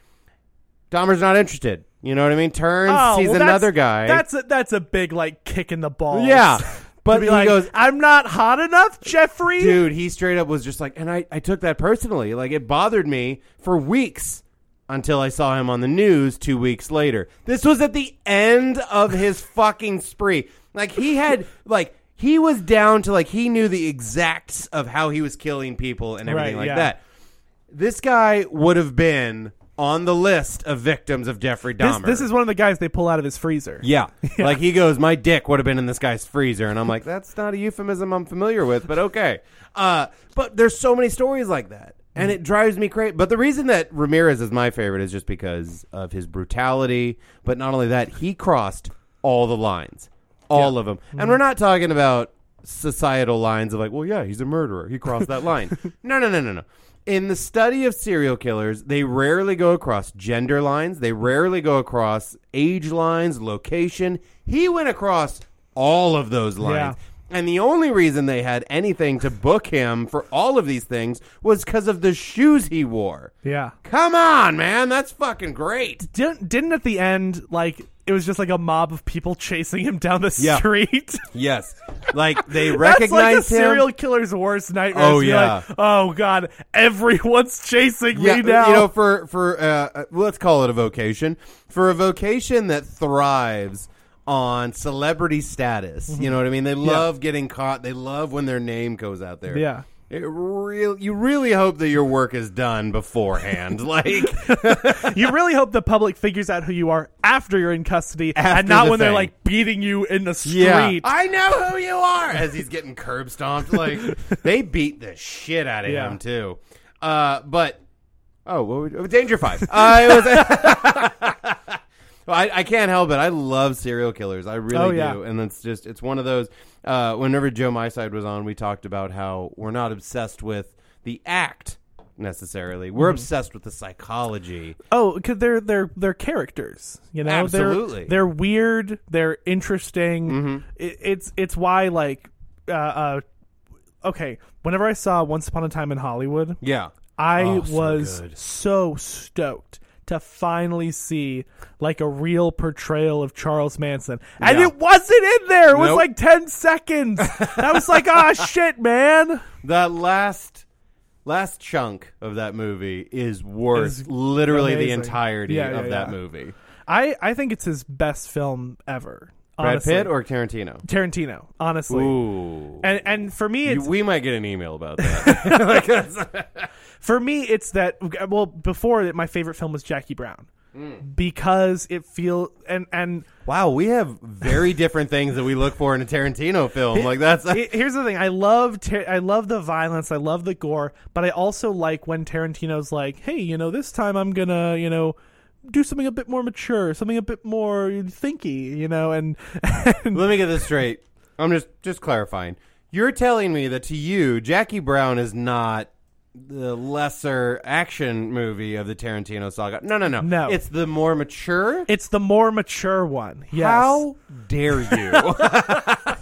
Dahmer's not interested. You know what I mean? Turns, Oh, sees well, another guy. That's a, that's a big like kick in the balls. yeah, but he like, goes, I'm not hot enough, Jeffrey. dude. He straight up was just like, and I, I took that personally. Like it bothered me for weeks until I saw him on the news two weeks later. This was at the end of his fucking spree. Like he had like. He was down to like he knew the exacts of how he was killing people and everything Right, like yeah. that. This guy would have been on the list of victims of Jeffrey This, Dahmer. this is one of the guys they pull out of his freezer. Yeah. Like he goes, my dick would have been in this guy's freezer. And I'm like, that's not a euphemism I'm familiar with, but okay. Uh, but there's so many stories like that. And it drives me crazy. But the reason that Ramirez is my favorite is just because of his brutality. But not only that, he crossed all the lines, all of them. And we're not talking about societal lines of like, well, yeah, he's a murderer. He crossed that line. no, no, no, no, no. In the study of serial killers, they rarely go across gender lines. They rarely go across age lines, location. He went across all of those lines. Yeah. And the only reason they had anything to book him for all of these things was because of the shoes he wore. Yeah. Come on, man. That's fucking great. Didn't, didn't at the end like it was just like a mob of people chasing him down the Yeah. street. Yes. Like they That's like him. serial killer's worst nightmare. Oh, yeah. like, oh god, everyone's chasing yeah, me now. you know, for for uh, uh, let's call it a vocation. For a vocation that thrives on celebrity status, Mm-hmm. you know what I mean. They love getting caught. They love when their name goes out there. Yeah. It real, you really hope that your work is done beforehand. like, you really hope the public figures out who you are after you're in custody, After and not the when they're like beating you in the street. yeah, I know who you are. As he's getting curb stomped, like they beat the shit out of Yeah. him too. Uh, but oh, what would, Danger Five. Uh, it was. I, I can't help it. I love serial killers. I really Oh, yeah. do, and it's just it's one of those. Uh, whenever Joe My Side was on, we talked about how we're not obsessed with the act necessarily. We're Mm-hmm. obsessed with the psychology. Oh, because they're they're they're characters. You know, Absolutely. They're, they're weird. They're interesting. Mm-hmm. It, it's it's why like, uh, uh, okay. Whenever I saw Once Upon a Time in Hollywood, Yeah, I Oh, so was good. so stoked to finally see like a real portrayal of Charles Manson. And Yeah. it wasn't in there. It was like 10 seconds. I was like, "Ah, shit, man." that last last chunk of that movie is worth Is literally the entirety Yeah, yeah, of that movie. I I think it's his best film ever. Brad honestly. Pitt or Tarantino? Tarantino, honestly. Ooh. And and for me it's we might get an email about that. For me it's that well before that my favorite film was Jackie Brown. Mm. Because it feel and and wow, we have very different things that we look for in a Tarantino film. Like that's He- Here's the thing: I love I love the violence, I love the gore, but I also like when Tarantino's like, "Hey, you know, this time I'm gonna, you know, do something a bit more mature, something a bit more thinky, you know." And, and Let me get this straight. I'm just just clarifying. You're telling me that to you, Jackie Brown is not the lesser action movie of the Tarantino saga. No, no, no. No. It's the more mature. it's the more mature one. Yes. How dare you?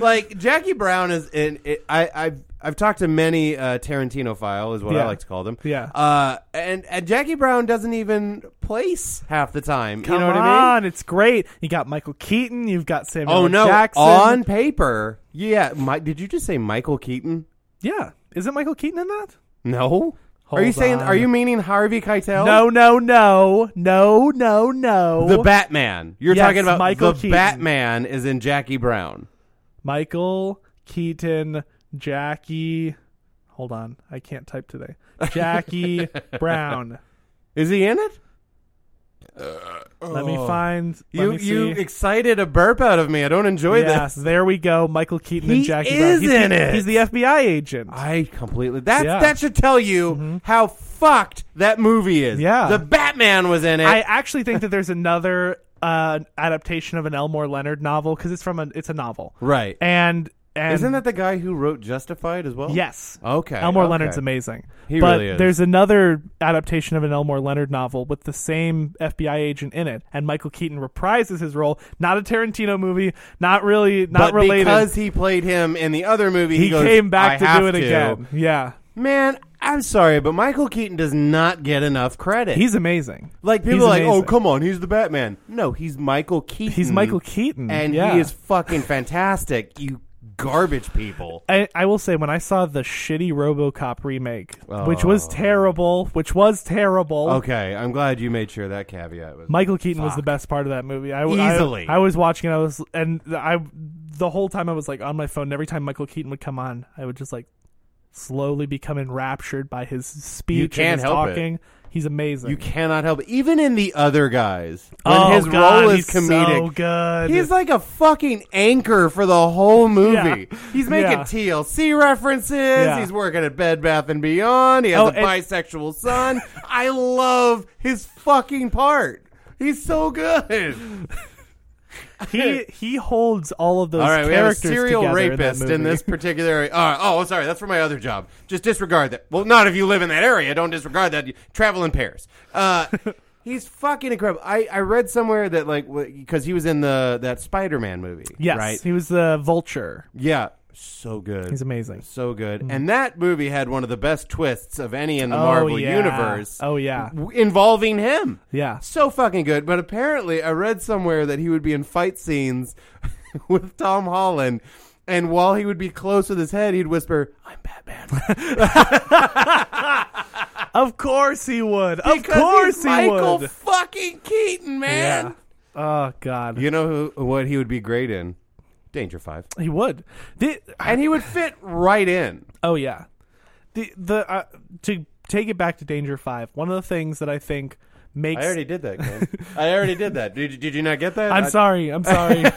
like Jackie Brown is in. It, I, I've I've talked to many uh, Tarantino file is what I like to call them. Yeah. Uh, and, and Jackie Brown doesn't even place half the time. Come you know what I mean? it's great. You got Michael Keaton, you've got Samuel Oh no! Jackson. On paper, yeah. My, did you just say Michael Keaton? yeah, is it Michael Keaton in that? No. are you Hold saying? on. Are you meaning Harvey Keitel? No, no, no, no, no, no. The Batman. You're Yes, talking about Michael the Keaton. Batman is in Jackie Brown. Michael Keaton, Jackie. Hold on, I can't type today. Jackie Brown. Is he in it? Let me find. Let You me you excited a burp out of me. I don't enjoy Yes, this. there we go. Michael Keaton He and Jackie Brown. is He's in the, it. He's the FBI agent. I completely that Yeah. Mm-hmm. that should tell you how fucked that movie is. Yeah. the Batman was in it. I actually think that there's another uh, adaptation of an Elmore Leonard novel because it's from a it's a novel, right. and and Isn't that the guy who wrote Justified as well? yes. Okay. Elmore okay. Leonard's amazing. He but really is. there's another adaptation of an Elmore Leonard novel with the same FBI agent in it, and Michael Keaton reprises his role. Not a Tarantino movie, not really, not but related. because he played him in the other movie, he, he goes, came back "I to do it to." again. Yeah. Man, I I'm sorry, but Michael Keaton does not get enough credit. He's amazing. like people he's are like, oh come on, he's the Batman. No, he's Michael Keaton. He's Michael Keaton, and yeah. he is fucking fantastic. You garbage people. I, I will say when I saw the shitty RoboCop remake, which was Oh. terrible, which was terrible. Okay, I'm glad you made sure that caveat was. Michael Keaton was the best part of that movie. I, I- Easily. I, was watching. it, I was and I the whole time I was like on my phone. and Every time Michael Keaton would come on, I would just like slowly become enraptured by his speech can't and his help it. talking. He's amazing. you cannot help it. Even in the other guys, when oh, his God, role is he's comedic, So good. He's like a fucking anchor for the whole movie. Yeah. He's making Yeah. TLC references. Yeah. He's working at Bed Bath and Beyond. He has Oh, a bisexual son. I love his fucking part. He's so good. he he holds all of those. All right, we have a characters serial rapist in, in, this particular area. Right. Oh, sorry, that's for my other job. Just disregard that. Well, not if you live in that area. Don't disregard that. You travel in pairs. Uh, he's fucking incredible. I, I read somewhere that like because he was in the that Spider Man movie. Yes, Right. he was the vulture. Yeah. So good. He's amazing. So good. Mm-hmm. And that movie had one of the best twists of any in the Oh, Marvel yeah. universe. Oh, yeah. w- Involving him. Yeah. So fucking good. But apparently, I read somewhere that he would be in fight scenes with Tom Holland. And while he would be close with his head, he'd whisper, I'm Batman. Of course he would. Of Because course he's he Michael would. fucking Keaton, man. Yeah. Oh God. You know who, what he would be great in? Danger Five. He would. The, And he would fit right in. oh yeah. The the uh, to take it back to Danger Five. One of the things that I think makes. I already did that, Ken. I already did that. Did, did you not get that? I'm I- sorry. I'm sorry.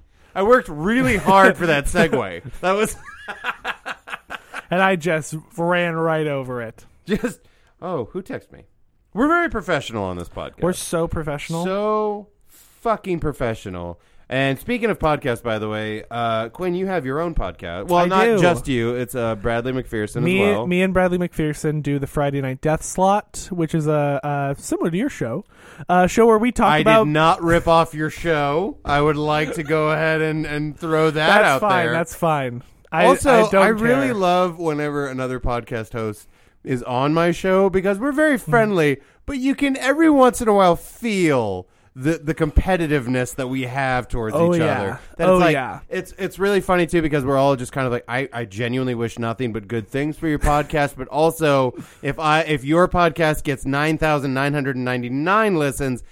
I worked really hard for that segue. That was and I just ran right over it. just oh, who texted me? We're very professional on this podcast. We're so professional. so fucking professional. And speaking of podcasts, by the way, uh, Quinn, you have your own podcast. Well, I not do. just you. It's uh, Bradley McPherson me, as well. me and Bradley McPherson do the Friday Night Death Slot, which is a uh, similar to your show, a show where we talk I about. I did not rip off your show. I would like to go ahead and, and throw that that's out fine. there. That's fine. I, also, I, don't really care. love whenever another podcast host is on my show because we're very friendly, but you can every once in a while feel the the competitiveness that we have towards Oh, each yeah. other. That Oh, it's like, yeah. It's it's really funny too because we're all just kind of like I, I genuinely wish nothing but good things for your podcast, but also if I if your podcast gets nine thousand nine hundred and ninety nine listens.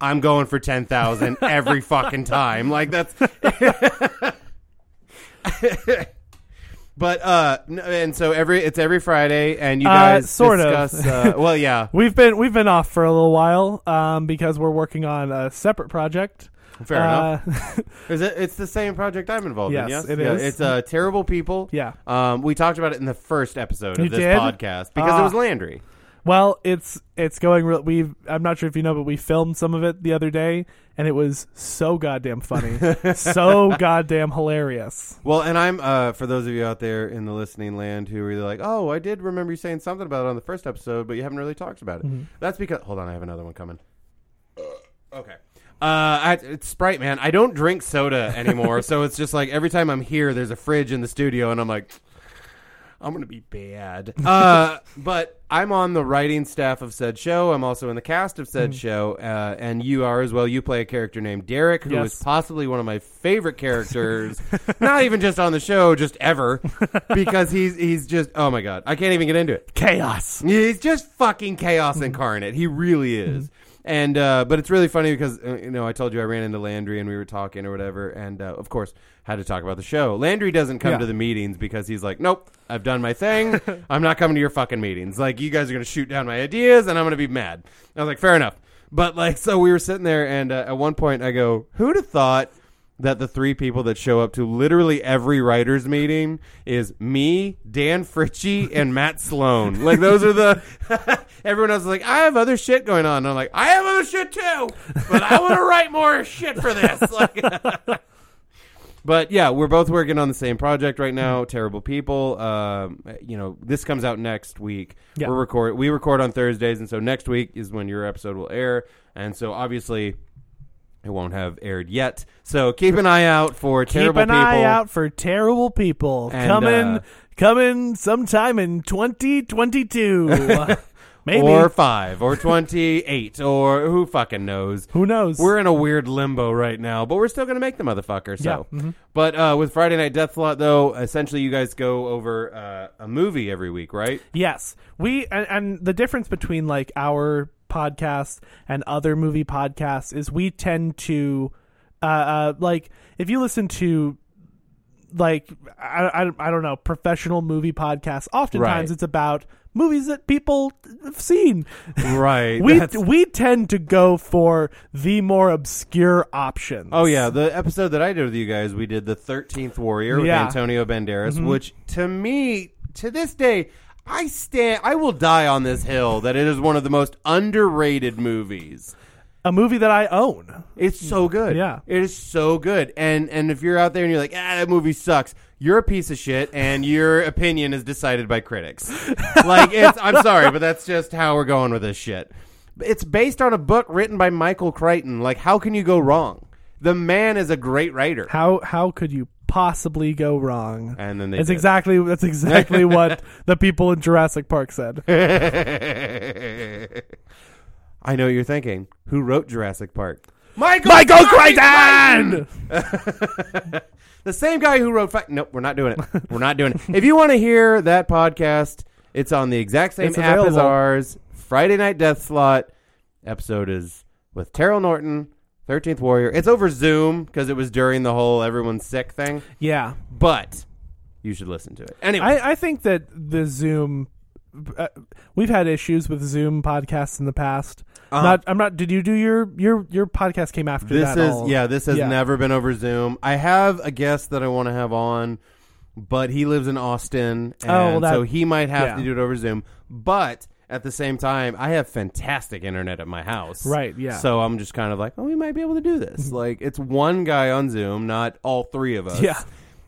I'm going for ten thousand every fucking time. Like that's But uh, n- and so every it's every Friday, and you Uh, guys sort of. discuss. Uh, well, yeah, We've been we've been off for a little while um, because we're working on a separate project. fair enough. enough. Is it? It's the same project I'm involved in. Yes, Yes, it yeah, is. It's uh, terrible people. yeah. Um, we talked about it in the first episode You of this did? podcast because Ah. it was Landry. Well, it's it's going. Real, we I'm not sure if you know, but we filmed some of it the other day, and it was so goddamn funny, so goddamn hilarious. Well, and I'm uh, for those of you out there in the listening land who are either like, "Oh, I did remember you saying something about it on the first episode, but you haven't really talked about it." Mm-hmm. That's because hold on, I have another one coming. Okay. Uh, I, it's Sprite, man. I don't drink soda anymore, so it's just like every time I'm here, there's a fridge in the studio, and I'm like, I'm gonna be bad. Uh, but I'm on the writing staff of said show. I'm also in the cast of said show, uh, and you are as well. You play a character named Derek, who is Yes. possibly one of my favorite characters. not even just on the show, just ever, because he's he's just oh my god, I can't even get into it. Chaos. He's just fucking chaos incarnate. He really is. And uh, but it's really funny because uh, you know I told you I ran into Landry and we were talking or whatever, and uh, of course had to talk about the show. Landry doesn't come Yeah. to the meetings because he's like, nope, I've done my thing. I'm not coming to your fucking meetings. Like you guys are gonna shoot down my ideas, and I'm gonna be mad. I was like, fair enough. But like, so we were sitting there, and uh, at one point I go, who'd have thought that the three people that show up to literally every writers meeting is me, Dan Fritchie, and Matt Sloan. Like those are the everyone else is like, I have other shit going on. And I'm like, I have other shit too, but I want to write more shit for this. Like, but yeah, we're both working on the same project right now. Terrible people. Um, you know, this comes out next week. Yeah. We're record. We record on Thursdays, and so next week is when your episode will air. And so obviously It won't have aired yet, so keep an eye out for terrible people. Keep an people. eye out for terrible people And, coming uh, coming sometime in 2022. Maybe. or five, or twenty-eight, or who fucking knows. Who knows? We're in a weird limbo right now, but we're still gonna make the motherfucker. So, Yeah, mhm. but uh, with Friday Night Death Slot, though, essentially you guys go over uh, a movie every week, right? Yes, we and, and the difference between like our podcast and other movie podcasts is we tend to, uh, uh like if you listen to like I, I, I don't know professional movie podcasts, oftentimes Right. it's about movies that people have seen. Right. We That's- we tend to go for the more obscure options. Oh yeah, the episode that I did with you guys, we did the Thirteenth Warrior with Yeah. Mm-hmm. Antonio Banderas, which to me, to this day, I stand, I will die on this hill that it is one of the most underrated movies. a movie that I own. It's so good. Yeah. it is so good. And and if you're out there and you're like, ah, that movie sucks, you're a piece of shit, and your opinion is decided by critics. like it's, I'm sorry, but that's just how we're going with this shit. It's based on a book written by Michael Crichton. Like, how can you go wrong? The man is a great writer. How how could you possibly go wrong? And then they That's did. exactly that's exactly what the people in Jurassic Park said. I know what you're thinking. Who wrote Jurassic Park? Michael, Michael fucking Crichton. the same guy who wrote. Fi- nope, we're not doing it. We're not doing it. If you want to hear that podcast, it's on the exact same It's app as available. ours. Friday Night Death Slot episode is with Terrell Norton, Thirteenth Warrior. It's over Zoom because it was during the whole everyone's sick thing. Yeah, But you should listen to it anyway. I I think that the Zoom. Uh, we've had issues with Zoom podcasts in the past. Uh-huh. Not, I'm not. Did you do your your your podcast came after this that? is all? yeah this has Yeah. never been over zoom i have a guest that i want to have on but he lives in austin and Oh, well, that- so he might have yeah. to do it over zoom but at the same time i have fantastic internet at my house Right, yeah. Mm-hmm. so i'm just kind of like oh we might be able to do this like it's one guy on zoom not all three of us Yeah.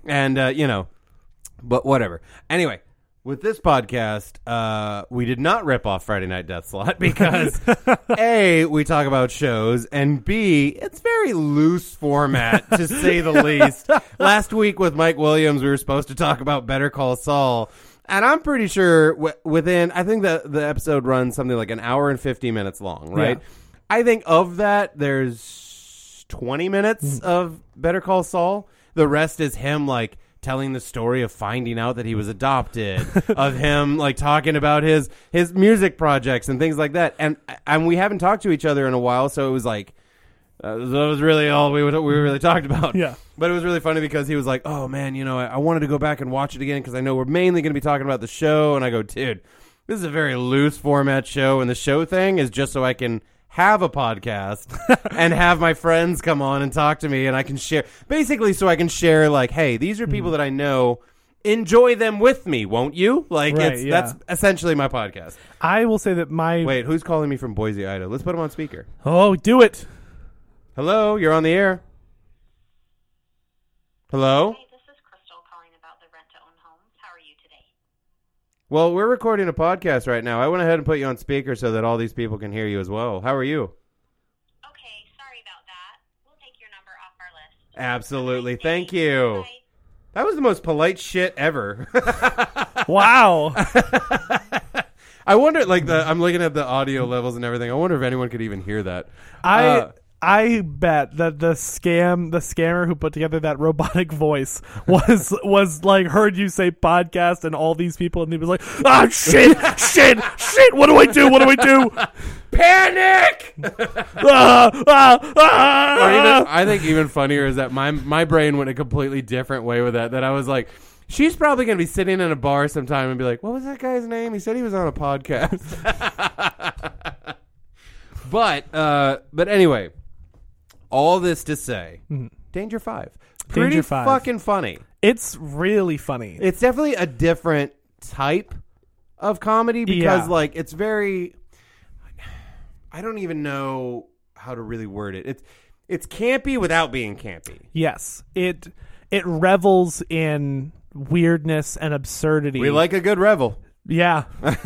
and uh, you know but whatever anyway with this podcast, uh, we did not rip off Friday Night Death Slot because A, we talk about shows, and B, it's very loose format to say the least. Last week with Mike Williams, we were supposed to talk about Better Call Saul. And I'm pretty sure w- within, I think the, the episode runs something like an hour and 50 minutes long, right? Yeah. I think of that, there's 20 minutes of Better Call Saul. The rest is him, like, telling the story of finding out that he was adopted, of him, like, talking about his, his music projects and things like that. And, and we haven't talked to each other in a while, so it was like, uh, that was really all we, would, we really talked about. Yeah. But it was really funny because he was like, "Oh man, you know, I, I wanted to go back and watch it again because I know we're mainly going to be talking about the show." And I go, "Dude, this is a very loose format show, and the show thing is just so I can have a podcast and have my friends come on and talk to me, and I can share basically so I can share like, hey, these are people hmm. that I know." Enjoy them with me, won't you? Like Right, it's yeah. that's essentially my podcast. I will say that my Wait, who's calling me from Boise, Idaho? Let's put him on speaker. oh do it. Hello, you're on the air. Hello? Hey, this is Crystal calling about the rent to own homes. How are you today? Well, we're recording a podcast right now. I went ahead and put you on speaker so that all these people can hear you as well. How are you? Okay, sorry about that. We'll take your number off our list. Absolutely. Have nice Thank day. you. Bye. That was the most polite shit ever. Wow. I wonder, like the I'm looking at the audio levels and everything. I wonder if anyone could even hear that. I Uh, I bet that the scam the scammer who put together that robotic voice was was like heard you say podcast and all these people and he was like ah shit shit shit what do I do what do I do panic. ah, ah, ah. or even, I think even funnier is that my my brain went a completely different way with that. That I was like, she's probably gonna be sitting in a bar sometime and be like, "What was that guy's name? He said he was on a podcast." but uh, but anyway, all this to say, Danger Five, pretty Mm-hmm. Danger Five. fucking funny. it's really funny It's definitely a different type of comedy because Yeah. like it's very I don't even know how to really word it. It's it's campy without being campy. yes it it revels in weirdness and absurdity We like a good revel. Yeah, and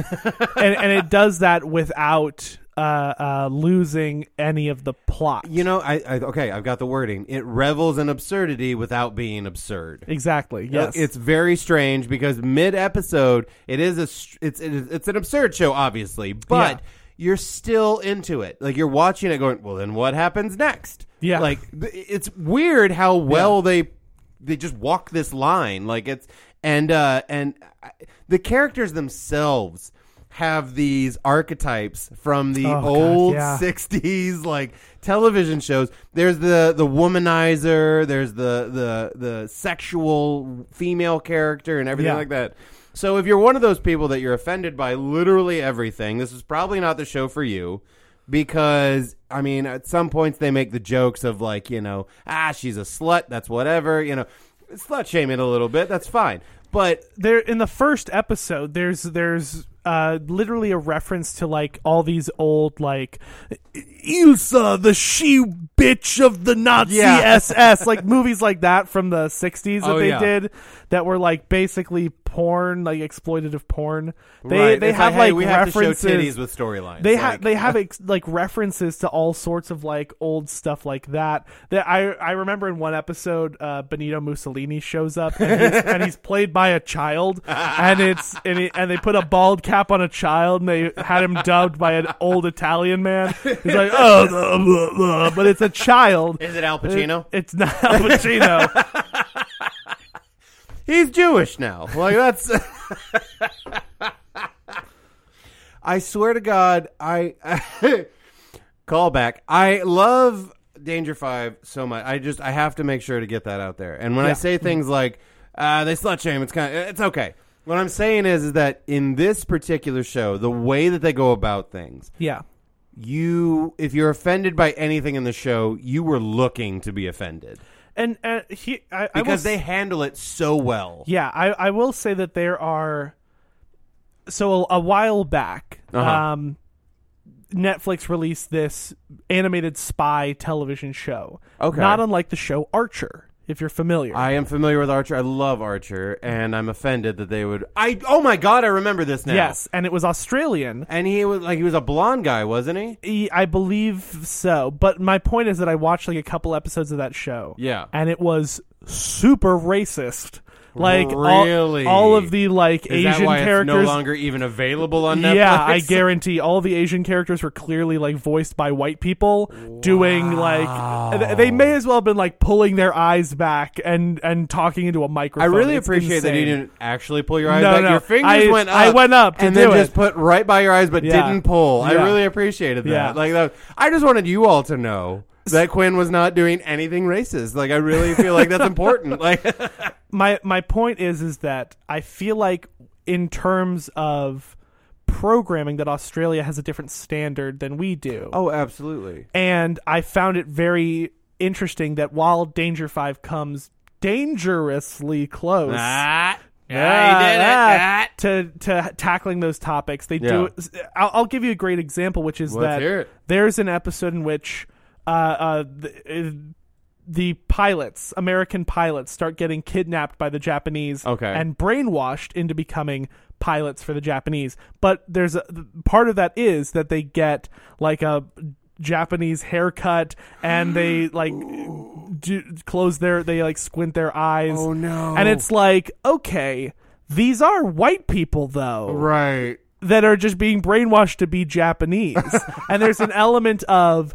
and it does that without uh, uh, losing any of the plot. You know, I, I okay, I've got the wording. It revels in absurdity without being absurd. exactly. Yes. It's very strange because mid episode, it is a str- it's it's it's an absurd show, obviously, but Yeah. you're still into it. Like you're watching it, going, well, then what happens next? Yeah. like it's weird how well they they just walk this line. Like it's and uh and I- the characters themselves have these archetypes from the Oh, God, old yeah. 60s like television shows there's the the womanizer there's the the the sexual female character and everything Yeah. like that so if you're one of those people that you're offended by literally everything this is probably not the show for you because i mean at some points they make the jokes of like you know ah she's a slut that's whatever you know slut shaming a little bit that's fine but there in the first episode there's there's uh literally a reference to like all these old like Ilsa the she bitch of the Nazi Yeah. SS like movies like that from the 60s that Oh, they yeah. did that were like basically porn like exploitative porn they right, they it's have hey, like we have references to show titties with storylines they Like- have they have ex- like references to all sorts of like old stuff like that. That I I remember in one episode, uh, Benito Mussolini shows up and he's, and he's played by a child, and it's and, he, and they put a bald cap on a child, and they had him dubbed by an old Italian man. He's like, oh, blah, blah, blah," but it's a child. is it al pacino It's not Al Pacino. He's Jewish now. Like that's. I swear to God, I call back. I love Danger Five so much. I just I have to make sure to get that out there. And when I say things like uh, they slut shame, it's kind of it's okay. What I'm saying is is that in this particular show, the way that they go about things, yeah. You if you're offended by anything in the show, you were looking to be offended And uh, he, I, I will because s- they handle it so well. Yeah, I, I will say that there are. So a, a while back, Uh-huh. um, Netflix released this animated spy television show. Okay. Not unlike the show Archer, if you're familiar. I am familiar with Archer. I love Archer, and I'm offended that they would. I oh my god, I remember this now. Yes, and it was Australian. and he was like he was a blonde guy, wasn't he? I believe so. But my point is that I watched like a couple episodes of that show. Yeah. And it was super racist. Like Really? all, all of the like Is Asian characters no longer even available on Netflix? Yeah, I guarantee all the Asian characters were clearly like voiced by white people doing like they may as well have been like pulling their eyes back and and talking into a microphone. I really It's appreciate that you didn't actually pull your eyes No, back. no. Your fingers I- went up. I went up to and then it. just put right by your eyes, but Yeah. didn't pull. I really appreciated that. Yeah. Like that. I just wanted you all to know that Quinn was not doing anything racist. Like I really feel like that's important. Like my my point is is that I feel like in terms of programming that Australia has a different standard than we do. oh, absolutely. and I found it very interesting that while Danger 5 comes dangerously close Ah, Yeah, he ah, did yeah, it. Ah, ah. to to tackling those topics. They Yeah. do. I'll, I'll give you a great example, which is Let's that there's an episode in which uh, uh, the, uh, the pilots, American pilots, start getting kidnapped by the Japanese Okay. and brainwashed into becoming pilots for the Japanese. But there's a part of that is that they get like a Japanese haircut and they like do, close their they like squint their eyes. Oh, no. And it's like, okay, these are white people though Right. that are just being brainwashed to be Japanese. and there's an element of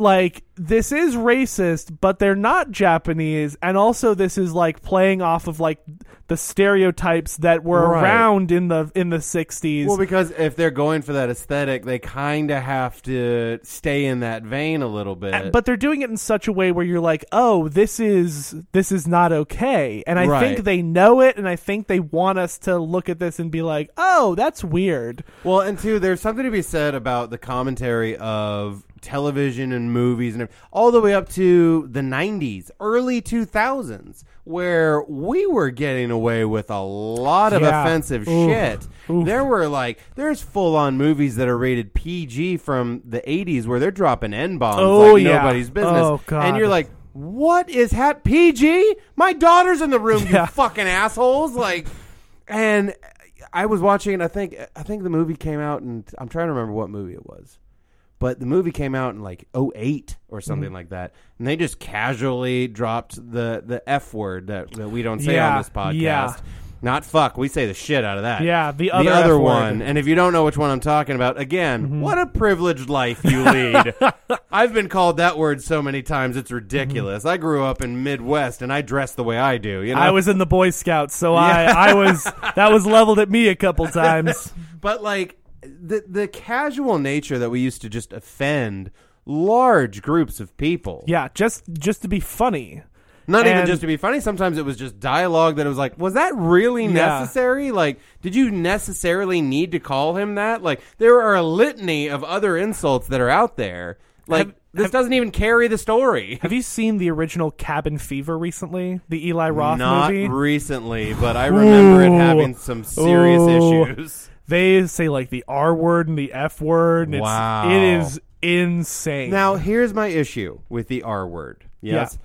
like this is racist, but they're not Japanese, and also this is like playing off of like the stereotypes that were Right. around in the in the 60s. Well, because if they're going for that aesthetic, they kind of have to stay in that vein a little bit. but they're doing it in such a way where you're like, "Oh, this is this is not okay." And I Right. think they know it and I think they want us to look at this and be like, "Oh, that's weird." well, and two, there's something to be said about the commentary of television and movies and all the way up to the 90s, early 2000s, where we were getting away with a lot of Yeah. offensive Oof. shit. Oof. There were like, there's full on movies that are rated PG from the 80s where they're dropping N bombs Oh, like yeah. nobody's business. Oh. And you're like, what is hat PG? My daughter's in the room, Yeah. you fucking assholes. Like, and I was watching. I think I think the movie came out, and I'm trying to remember what movie it was. But the movie came out in like 08 or something like that, and they just casually dropped the the f word that, that we don't say Yeah, on this podcast. yeah. Not fuck. We say the shit out of that. Yeah, the the other other F word. one. And if you don't know which one I'm talking about, again, Mm-hmm. what a privileged life you lead. I've been called that word so many times it's ridiculous. I grew up in Midwest and I dress the way I do. You know, I was in the Boy Scouts, so I, I was that was leveled at me a couple times. but like the the casual nature that we used to just offend large groups of people. Yeah, just just to be funny. Not even just to be funny. Sometimes it was just dialogue that it was like, was that really Yeah. necessary? Like, did you necessarily need to call him that? Like, there are a litany of other insults that are out there. Like, Have- this have- doesn't even carry the story. Have you seen the original Cabin Fever recently? The Eli Roth Not movie? recently, but I remember it having some serious Ooh. issues. They say like the R word and the F word. And it's, Wow. It is insane. Now, here's my issue with the R word. Yes.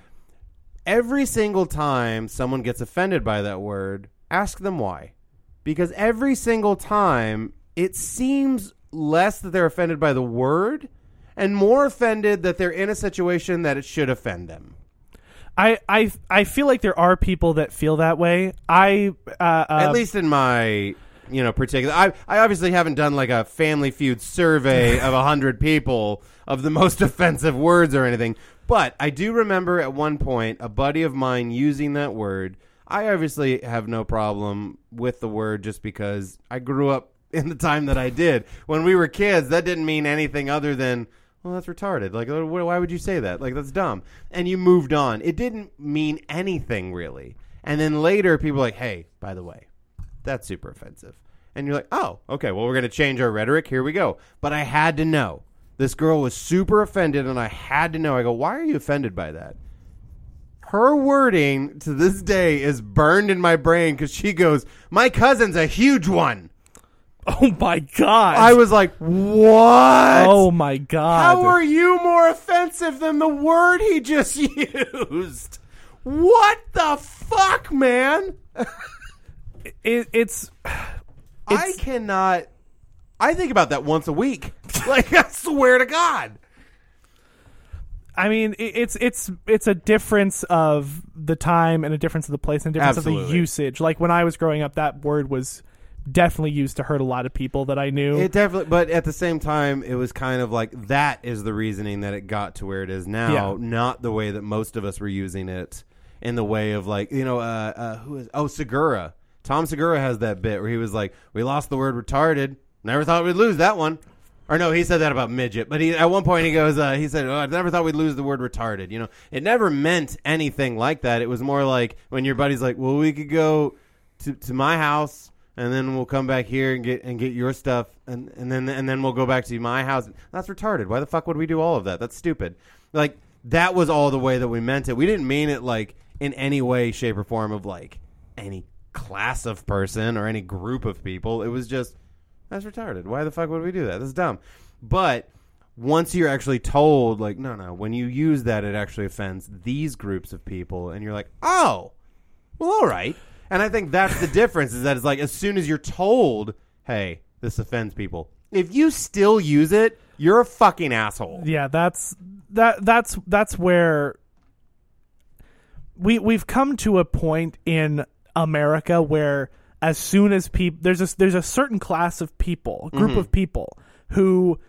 Every single time someone gets offended by that word, ask them why. Because every single time it seems less that they're offended by the word and more offended that they're in a situation that it should offend them. I, I I feel like there are people that feel that way. I uh, uh, At least in my you know particular I I obviously haven't done like a family feud survey of a hundred people of the most offensive words or anything. But I do remember at one point a buddy of mine using that word. I obviously have no problem with the word just because I grew up in the time that I did. When we were kids, that didn't mean anything other than well, that's retarded. Like, oh, why would you say that? Like, that's dumb. And you moved on. It didn't mean anything really. And then later, people were like, hey, by the way, that's super offensive. And you're like, oh, okay, well, we're going to change our rhetoric. Here we go. But I had to know. This girl was super offended, and I had to know. I go, why are you offended by that? Her wording to this day is burned in my brain because she goes, my cousin's a huge one. oh my god! I was like, what? oh my god! How are you more offensive than the word he just used? What the fuck, man? it, it's I cannot. I think about that once a week. like, I swear to God. I mean, it, it's it's it's a difference of the time and a difference of the place and a difference of the Absolutely. usage. Like when I was growing up, that word was definitely used to hurt a lot of people that I knew. It definitely, but at the same time, it was kind of like that is the reasoning that it got to where it is now, Yeah. not the way that most of us were using it in the way of like, you know, uh, uh, who is, oh, Segura. Tom Segura has that bit where he was like, we lost the word retarded. Never thought we'd lose that one. Or no, he said that about midget, but he at one point he goes, uh, he said, oh, I never thought we'd lose the word retarded. You know, it never meant anything like that. It was more like when your buddy's like, well, we could go to, to my house and then we'll come back here and get and get your stuff and, and then and then we'll go back to my house. That's retarded. Why the fuck would we do all of that? That's stupid. Like that was all the way that we meant it. We didn't mean it like in any way, shape, or form of like any class of person or any group of people. It was just that's retarded. Why the fuck would we do that? That's dumb. But once you're actually told, like, no, no, when you use that, it actually offends these groups of people, and you're like, oh, well, all right. And I think that's the difference is that it's like as soon as you're told, hey, this offends people, if you still use it, you're a fucking asshole. yeah, that's that that's that's where we we've come to a point in America where as soon as people there's a there's a certain class of people, group Mm-hmm. of people who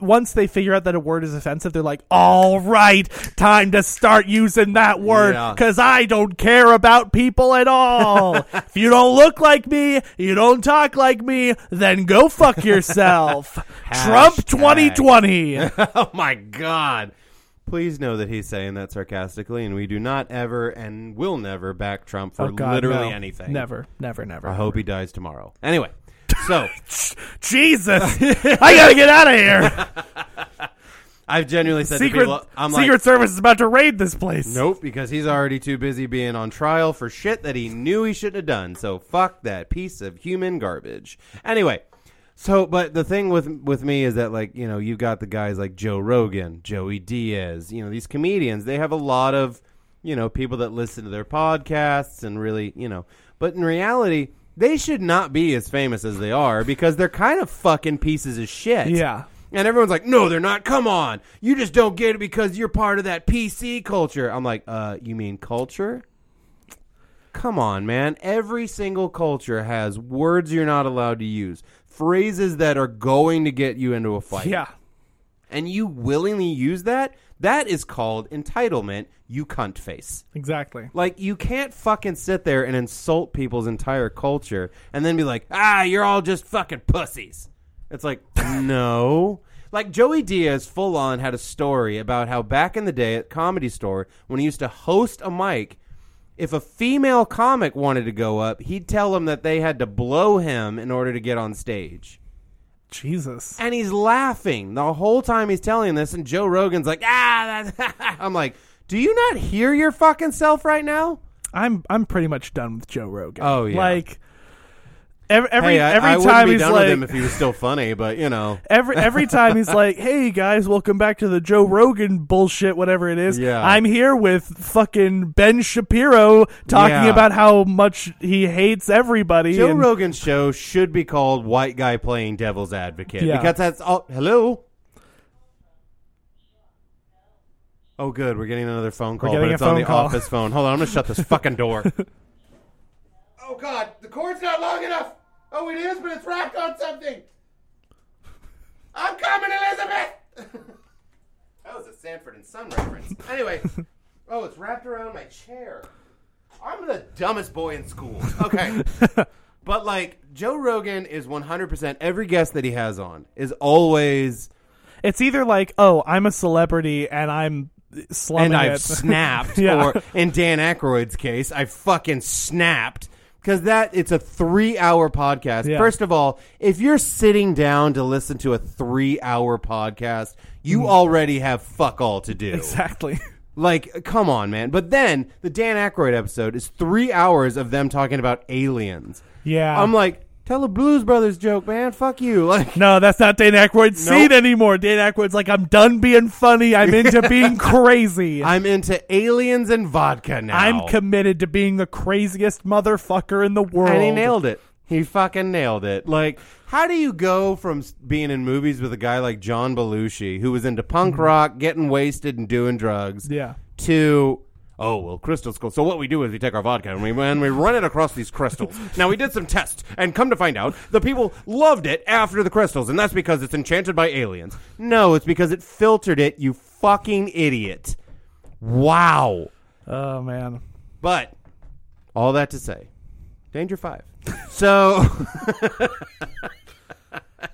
once they figure out that a word is offensive, they're like, "All right, time to start using that word Yeah. because I don't care about people at all. if you don't look like me, you don't talk like me, then go fuck yourself." Trump 2020. oh my god. Please know that he's saying that sarcastically, and we do not ever and will never back Trump for Oh, God, literally no. anything. Never, never, never. I hope he dies tomorrow. Anyway, so Jesus, I gotta get out of here. I've genuinely said Secret, to people, I'm Secret like, Service is about to raid this place. nope, because he's already too busy being on trial for shit that he knew he shouldn't have done. So fuck that piece of human garbage. Anyway, so but the thing with with me is that like you know you got the guys like Joe Rogan, Joey Diaz, you know these comedians. They have a lot of you know people that listen to their podcasts and really you know. But in reality, they should not be as famous as they are because they're kind of fucking pieces of shit. Yeah. And everyone's like, no, they're not. Come on. You just don't get it because you're part of that PC culture. I'm like, uh, you mean culture? Come on, man. Every single culture has words you're not allowed to use, phrases that are going to get you into a fight. Yeah. And you willingly use that? That is called entitlement, you cunt face. Exactly. Like you can't fucking sit there and insult people's entire culture and then be like, "Ah, you're all just fucking pussies." It's like, "No." Like Joey Diaz full on had a story about how back in the day at Comedy Store when he used to host a mic, if a female comic wanted to go up, he'd tell them that they had to blow him in order to get on stage. Jesus. And he's laughing the whole time he's telling this, and Joe Rogan's like, ah, that's I'm like, do you not hear your fucking self right now? I'm I'm pretty much done with Joe Rogan. Oh, yeah. Like every every, hey, I, every I time be he's done like with him if he was still funny, but you know, every every time he's like, "Hey guys, welcome back to the Joe Rogan bullshit, whatever it is." Yeah. I'm here with fucking Ben Shapiro talking Yeah. about how much he hates everybody. Joe and- Rogan's show should be called "White Guy Playing Devil's Advocate" Yeah. because that's all. Hello. Oh, good. We're getting another phone call, but it's on the call. office phone. Hold on, I'm gonna shut this fucking door. oh God, the cord's not long enough. Oh, it is, but it's wrapped on something. I'm coming, Elizabeth. that was a Sanford and Son reference. Anyway, oh, it's wrapped around my chair. I'm the dumbest boy in school. Okay. But like Joe Rogan is 100% every guest that he has on is always it's either like, "Oh, I'm a celebrity and I'm slumming and I've it." snapped Yeah. or in Dan Aykroyd's case I fucking snapped cuz that it's a 3-hour podcast. Yeah. First of all, if you're sitting down to listen to a 3-hour podcast, you Mm. already have fuck all to do. exactly. Like, come on, man. But then the Dan Aykroyd episode is three hours of them talking about aliens. Yeah. I'm like, tell a Blues Brothers joke, man. Fuck you. Like, no, that's not Dan Aykroyd's Nope. scene anymore. Dan Aykroyd's like, I'm done being funny. I'm into being crazy. I'm into aliens and vodka now. I'm committed to being the craziest motherfucker in the world. and he nailed it. He fucking nailed it. Like, how do you go from being in movies with a guy like John Belushi, who was into punk rock, getting wasted, and doing drugs, Mm-hmm. Yeah. to oh well crystals cool. so what we do is we take our vodka and we and we run it across these crystals now we did some tests and come to find out the people loved it after the crystals and that's because it's enchanted by aliens no it's because it filtered it you fucking idiot wow Oh man. but all that to say danger five so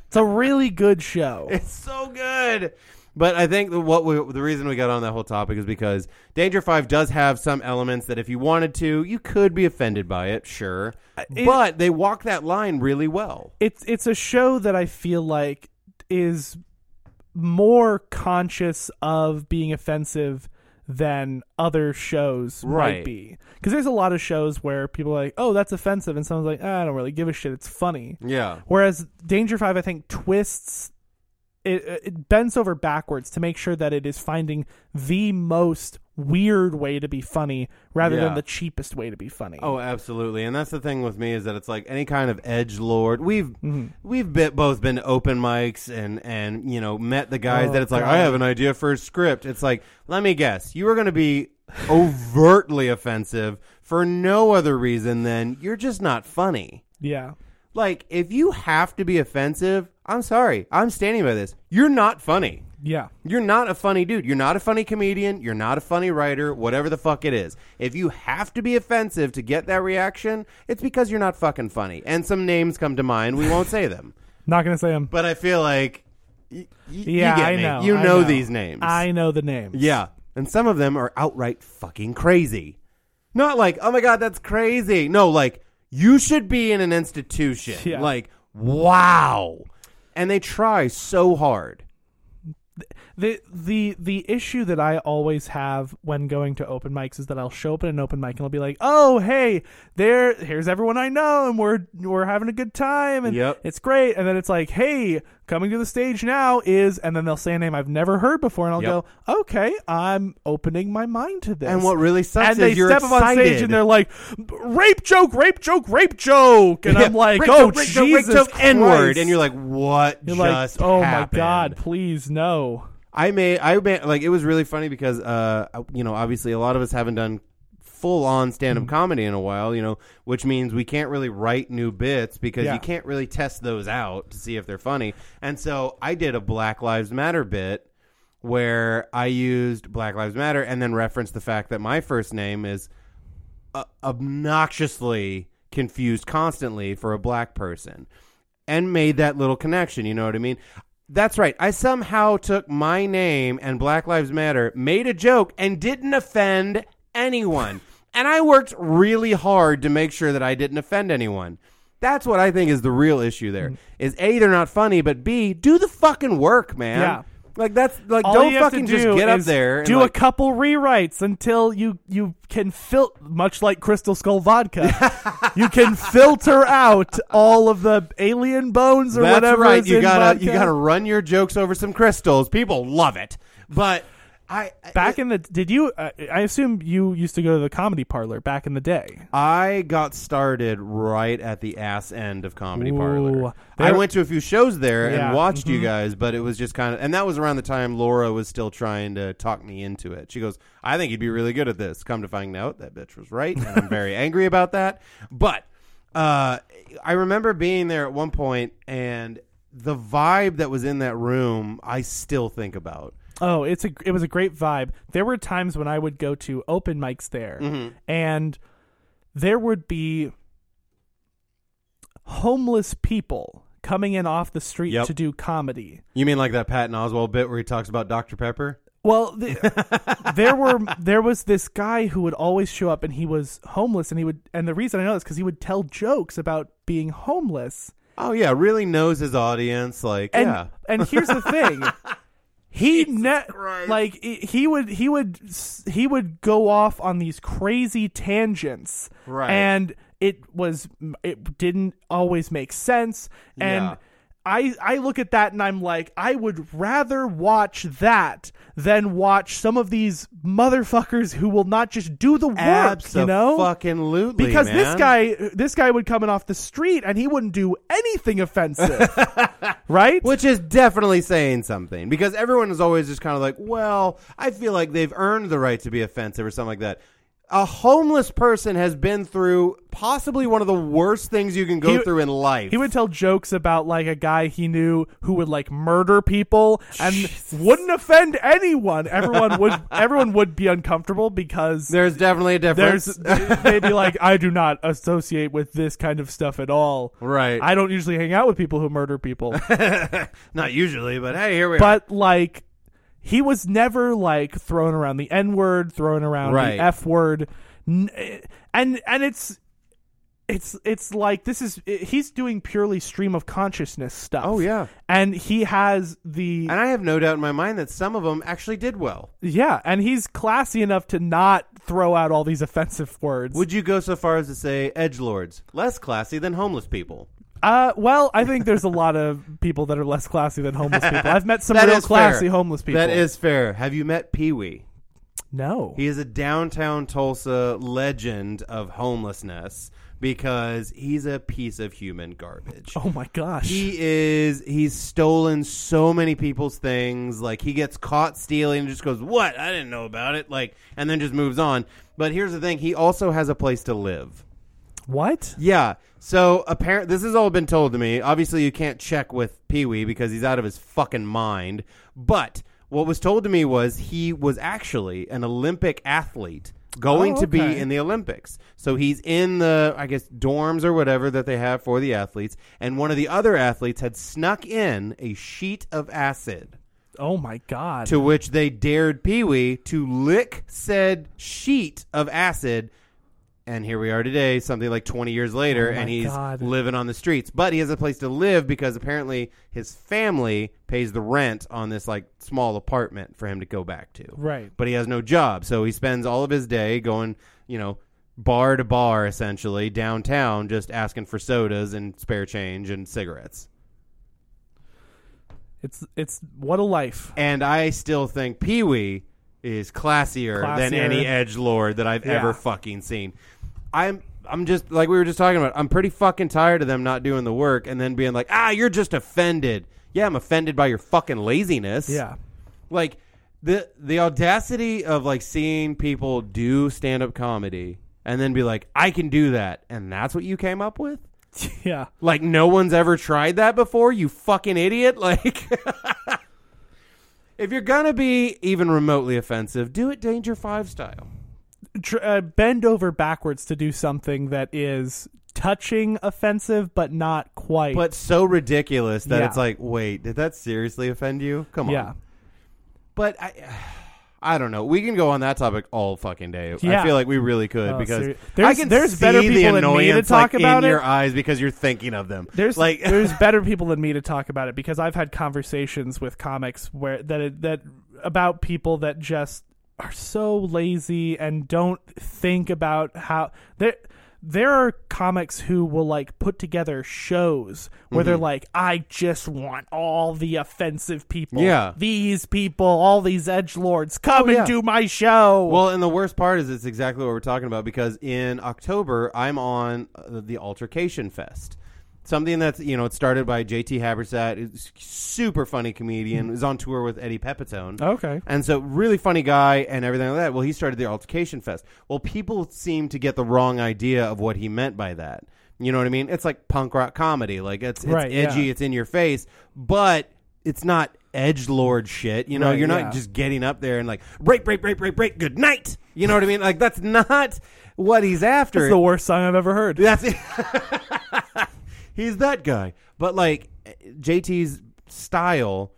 It's a really good show. It's so good. But I think the, what we, the reason we got on that whole topic is because Danger Five does have some elements that if you wanted to, you could be offended by it, sure. it- but they walk that line really well. It's it's a show that I feel like is more conscious of being offensive than other shows might be. Because there's a lot of shows where people are like, "Oh, that's offensive," and someone's like, ah, "I don't really give a shit. It's funny." Yeah. Whereas Danger Five, I think, twists it, it bends over backwards to make sure that it is finding the most weird way to be funny rather Yeah. than the cheapest way to be funny. Oh, absolutely. And that's the thing with me is that it's like any kind of edge lord. We've Mm-hmm. we've bit, both been open mics and and you know met the guys Oh, that it's like God. I have an idea for a script. It's like let me guess, you are going to be overtly offensive for no other reason than you're just not funny. yeah. Like if you have to be offensive, I'm sorry, I'm standing by this. You're not funny. Yeah. You're not a funny dude. You're not a funny comedian. You're not a funny writer, whatever the fuck it is. If you have to be offensive to get that reaction, it's because you're not fucking funny. And some names come to mind. We won't say them. Not gonna say them. But I feel like y- y- Yeah, you I me. know. You I know, these names. I know the names. yeah. And some of them are outright fucking crazy. Not like, oh my god, that's crazy. No, like you should be in an institution. Yeah. Like, wow. And they try so hard. the the the issue that I always have when going to open mics is that I'll show up at an open mic and I'll be like, "Oh, hey, there, here's everyone I know, and we're we're having a good time, and Yep. it's great." And then it's like, "Hey, coming to the stage now is, and then they'll say a name I've never heard before, and I'll Yep. go, okay, I'm opening my mind to this. And what really sucks and is they you're step up on stage and they're like, rape joke, rape joke, rape joke, and I'm like, oh joke, joke, Jesus joke, N-word, and you're like, what You're just like, oh happened? my god, please no. I made I made like it was really funny because uh you know obviously a lot of us haven't done full on stand up Mm-hmm. comedy in a while you know which means we can't really write new bits because Yeah. you can't really test those out to see if they're funny and so I did a Black Lives Matter bit where I used Black Lives Matter and then referenced the fact that my first name is uh, obnoxiously confused constantly for a black person and made that little connection. You know what I mean? That's right. I somehow took my name and Black Lives Matter, made a joke, and didn't offend anyone. And I worked really hard to make sure that I didn't offend anyone. That's what I think is the real issue there. Mm. Is A, they're not funny, but B, do the fucking work, man. Yeah. Like that's like All don't you have to fucking just get up is there and do like, a couple rewrites until you you can fil much like Crystal Skull vodka. you can filter out all of the alien bones or That's whatever. right. is You gotta vodka. you gotta run your jokes over some crystals. People love it. But I Back in the did you? Uh, I assume you used to go to the comedy parlor back in the day. I got started right at the ass end of Comedy Ooh. Parlor. I went to a few shows there Yeah. and watched Mhm. you guys, but it was just kind of, and that was around the time Laura was still trying to talk me into it. She goes, "I think you'd be really good at this." Come to find out, that bitch was right, and I'm very angry about that. But uh, I remember being there at one point, and the vibe that was in that room, I still think about. Oh, it's a it was a great vibe. There were times when I would go to open mics there, Mm-hmm. and there would be homeless people coming in off the street Yep. to do comedy. You mean like that Patton Oswalt bit where he talks about Dr Pepper? Well, the, there were there was this guy who would always show up, and he was homeless, and he would, and the reason I know this because he would tell jokes about being homeless, Oh yeah, really knows his audience. Like and yeah, and here's the thing. He ne- Christ. like he would he would he would go off on these crazy tangents, Right. And it was it didn't always make sense, and Yeah. I I look at that and I'm like I would rather watch that than watch some of these motherfuckers who will not just do the work, you know? Absolutely, because this guy this guy would come in off the street and he wouldn't do anything offensive right Which is definitely saying something because everyone is always just kind of like, well, I feel like they've earned the right to be offensive or something like that. A homeless person has been through possibly one of the worst things you can go He- through in life. he would tell jokes about like a guy he knew who would like murder people and wouldn't offend anyone everyone would everyone would be uncomfortable because There's definitely a difference. they'd be like i do not associate with this kind of stuff at all right. i don't usually hang out with people who murder people Not usually, but hey, here we are. but like he was never like throwing around the n word throwing around Right. the f word and and it's it's it's like this is he's doing purely stream of consciousness stuff Oh yeah. and he has the And I have no doubt in my mind that some of them actually did well. yeah and he's classy enough to not throw out all these offensive words Would you go so far as to say edge lords less classy than homeless people? Uh well i think there's a lot of people that are less classy than homeless people i've met some That real is classy fair. homeless people That is fair. Have you met Pee Wee? no He is a downtown Tulsa legend of homelessness because he's a piece of human garbage. oh my gosh He is he's stolen so many people's things. Like he gets caught stealing and just goes, "What? I didn't know about it." Like and then just moves on. But here's the thing, he also has a place to live. What Yeah. So apparent this has all been told to me. Obviously you can't check with Pee Wee because he's out of his fucking mind. But what was told to me was he was actually an Olympic athlete going Oh, to be okay. in the Olympics. So he's in the I guess dorms or whatever that they have for the athletes and one of the other athletes had snuck in a sheet of acid oh my god to which they dared Pee Wee to lick said sheet of acid. And here we are today, something like 20 years later, Oh and he's God. living on the streets. But he has a place to live because apparently his family pays the rent on this like small apartment for him to go back to. right But he has no job, so he spends all of his day going, you know, bar to bar essentially downtown, just asking for sodas and spare change and cigarettes. It's it's what a life. and I still think Pee Wee is classier, than any edge lord that I've Yeah. ever fucking seen. I'm I'm just like we were just talking about. I'm pretty fucking tired of them not doing the work and then being like, ah, you're just offended. Yeah, I'm offended by your fucking laziness. Yeah. like the the audacity of like seeing people do stand up comedy and then be like, I can do that, and that's what you came up with. Yeah. Like no one's ever tried that before, you fucking idiot. Like if you're gonna be even remotely offensive, do it Danger 5 style. Tr- uh, bend over backwards to do something that is touching offensive but not quite. But so ridiculous that Yeah. it's like, wait, did that seriously offend you? Come on. yeah. But I I don't know. We can go on that topic all fucking day. I Yeah. feel like we really could Oh, because seri- I there's- can there's see better people than me to annoyance talk like, about in it. your eyes because you're thinking of them. There's like there's better people than me to talk about it because I've had conversations with comics where that it, that about people that just are so lazy and don't think about how there there are comics who will like put together shows where Mm-hmm. they're like I just want all the offensive people Yeah. these people all these edge lords come Oh, yeah. and do my show Well, and the worst part is it's exactly what we're talking about because in October I'm on uh, the Altercation Fest. Something that's you know it started by JT Habersaat, is super funny comedian, hmm. is on tour with Eddie Pepitone. okay And so, really funny guy and everything like that. Well, he started the Altercation Fest. Well, people seem to get the wrong idea of what he meant by that. You know what I mean? It's like punk rock comedy. Like it's, it's Right, edgy, yeah. it's in your face, but it's not edge lord shit. You know, Right, you're not yeah. just getting up there and like break, break, break, break, break. Good night. You know what I mean? Like that's not what he's after. it's the worst song I've ever heard That's it. He's that guy. But like JT's style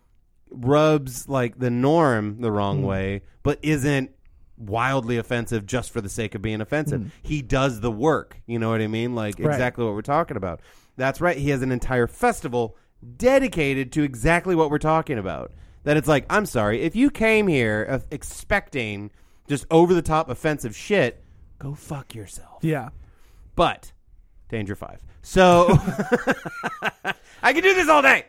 rubs like the norm the wrong way, but isn't wildly offensive just for the sake of being offensive. He does the work. You know what I mean? Like. Right. exactly what we're talking about. That's right. He has an entire festival dedicated to exactly what we're talking about. That it's like, I'm sorry, if you came here uh, expecting just over the top offensive shit, go fuck yourself. yeah But Danger Five. So I can do this all day.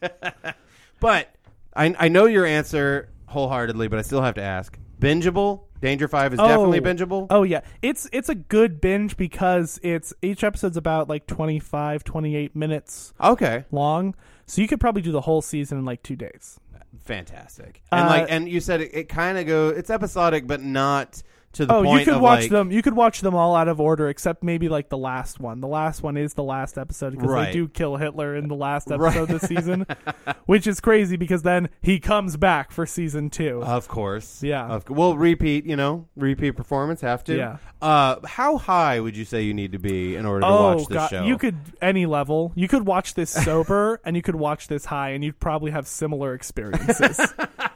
but I I know your answer wholeheartedly, but I still have to ask. Bingeable? Danger Five is definitely bingeable. Oh yeah. It's it's a good binge because it's each episode's about like 25 28 minutes Okay, long. So you could probably do the whole season in like 2 days. fantastic. And Uh, like, and you said it, it kind of go. It's episodic, but not to the Oh, you could watch like, them. You could watch them all out of order, except maybe like the last one. The last one is the last episode because Right. they do kill Hitler in the last Right. episode this season, which is crazy because then he comes back for season two. Of course. Yeah. Of, well, repeat, you know, repeat performance, have to. Yeah. Uh, how high would you say you need to be in order to oh watch this god, show? you could any level. You could watch this sober, and you could watch this high, and you'd probably have similar experiences.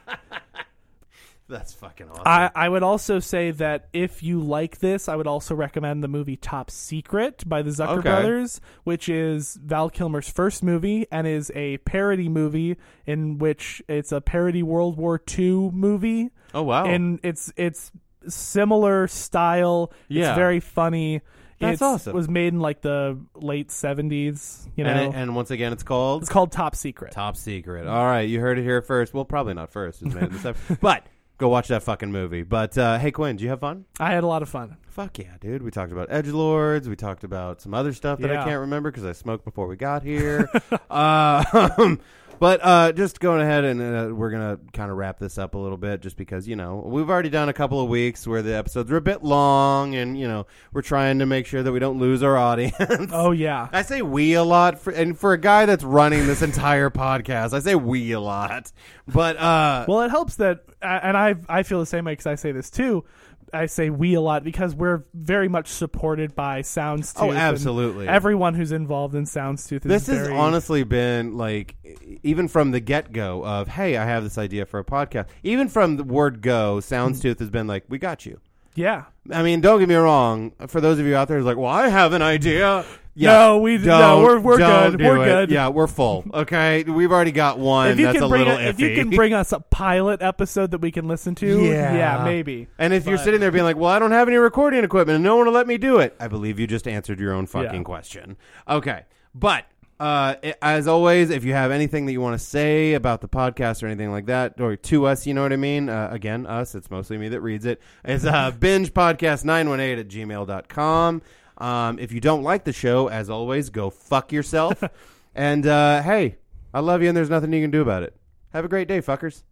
That's fucking awesome. I, I would also say that if you like this, I would also recommend the movie Top Secret by the Zucker Okay. brothers, which is Val Kilmer's first movie and is a parody movie in which it's a parody World War II movie. oh wow. And it's it's similar style. Yeah. It's very funny. That's It's- awesome. was made in like the late seventies. You know, and, it- and once again, it's called it's called Top Secret. Top Secret. All right, you heard it here first. Well, probably not first. It's made in this episode. but go watch that fucking movie. But uh, hey, Quinn, did you have fun? I had a lot of fun. Fuck yeah, dude. We talked about edge lords. We talked about some other stuff that I Yeah. can't remember because I smoked before we got here. uh, but uh, just going ahead and uh, we're gonna kind of wrap this up a little bit, just because you know we've already done a couple of weeks where the episodes were a bit long, and you know we're trying to make sure that we don't lose our audience. Oh yeah. I say we a lot, for, and for a guy that's running this entire podcast, I say we a lot. But uh, Well, it helps that, and I I feel the same way because I say this too. I say we a lot because we're very much supported by Soundstooth. Oh, absolutely. Everyone who's involved in Soundstooth is this has honestly been like, even from the get go of, hey, I have this idea for a podcast. Even from the word go, Soundstooth has been like, we got you. yeah. I mean, don't get me wrong. For those of you out there who's like, well, I have an idea. No, we no, we're we're good. We're it. good. Yeah, we're full. Okay, we've already got one. If you that's can a bring little a- if you can bring us a pilot episode that we can listen to, Yeah. yeah, maybe. And if you're sitting there being like, "Well, I don't have any recording equipment, and no one will let me do it," I believe you just answered your own fucking Yeah. question. Okay, but Uh, as always, if you have anything that you want to say about the podcast or anything like that, or to us, you know what I mean? Uh, again, us, it's mostly me that reads it. It's uh, bingepodcast918 at gmail.com. Um, if you don't like the show, as always, go fuck yourself. and uh, hey, I love you, and there's nothing you can do about it. Have a great day, fuckers.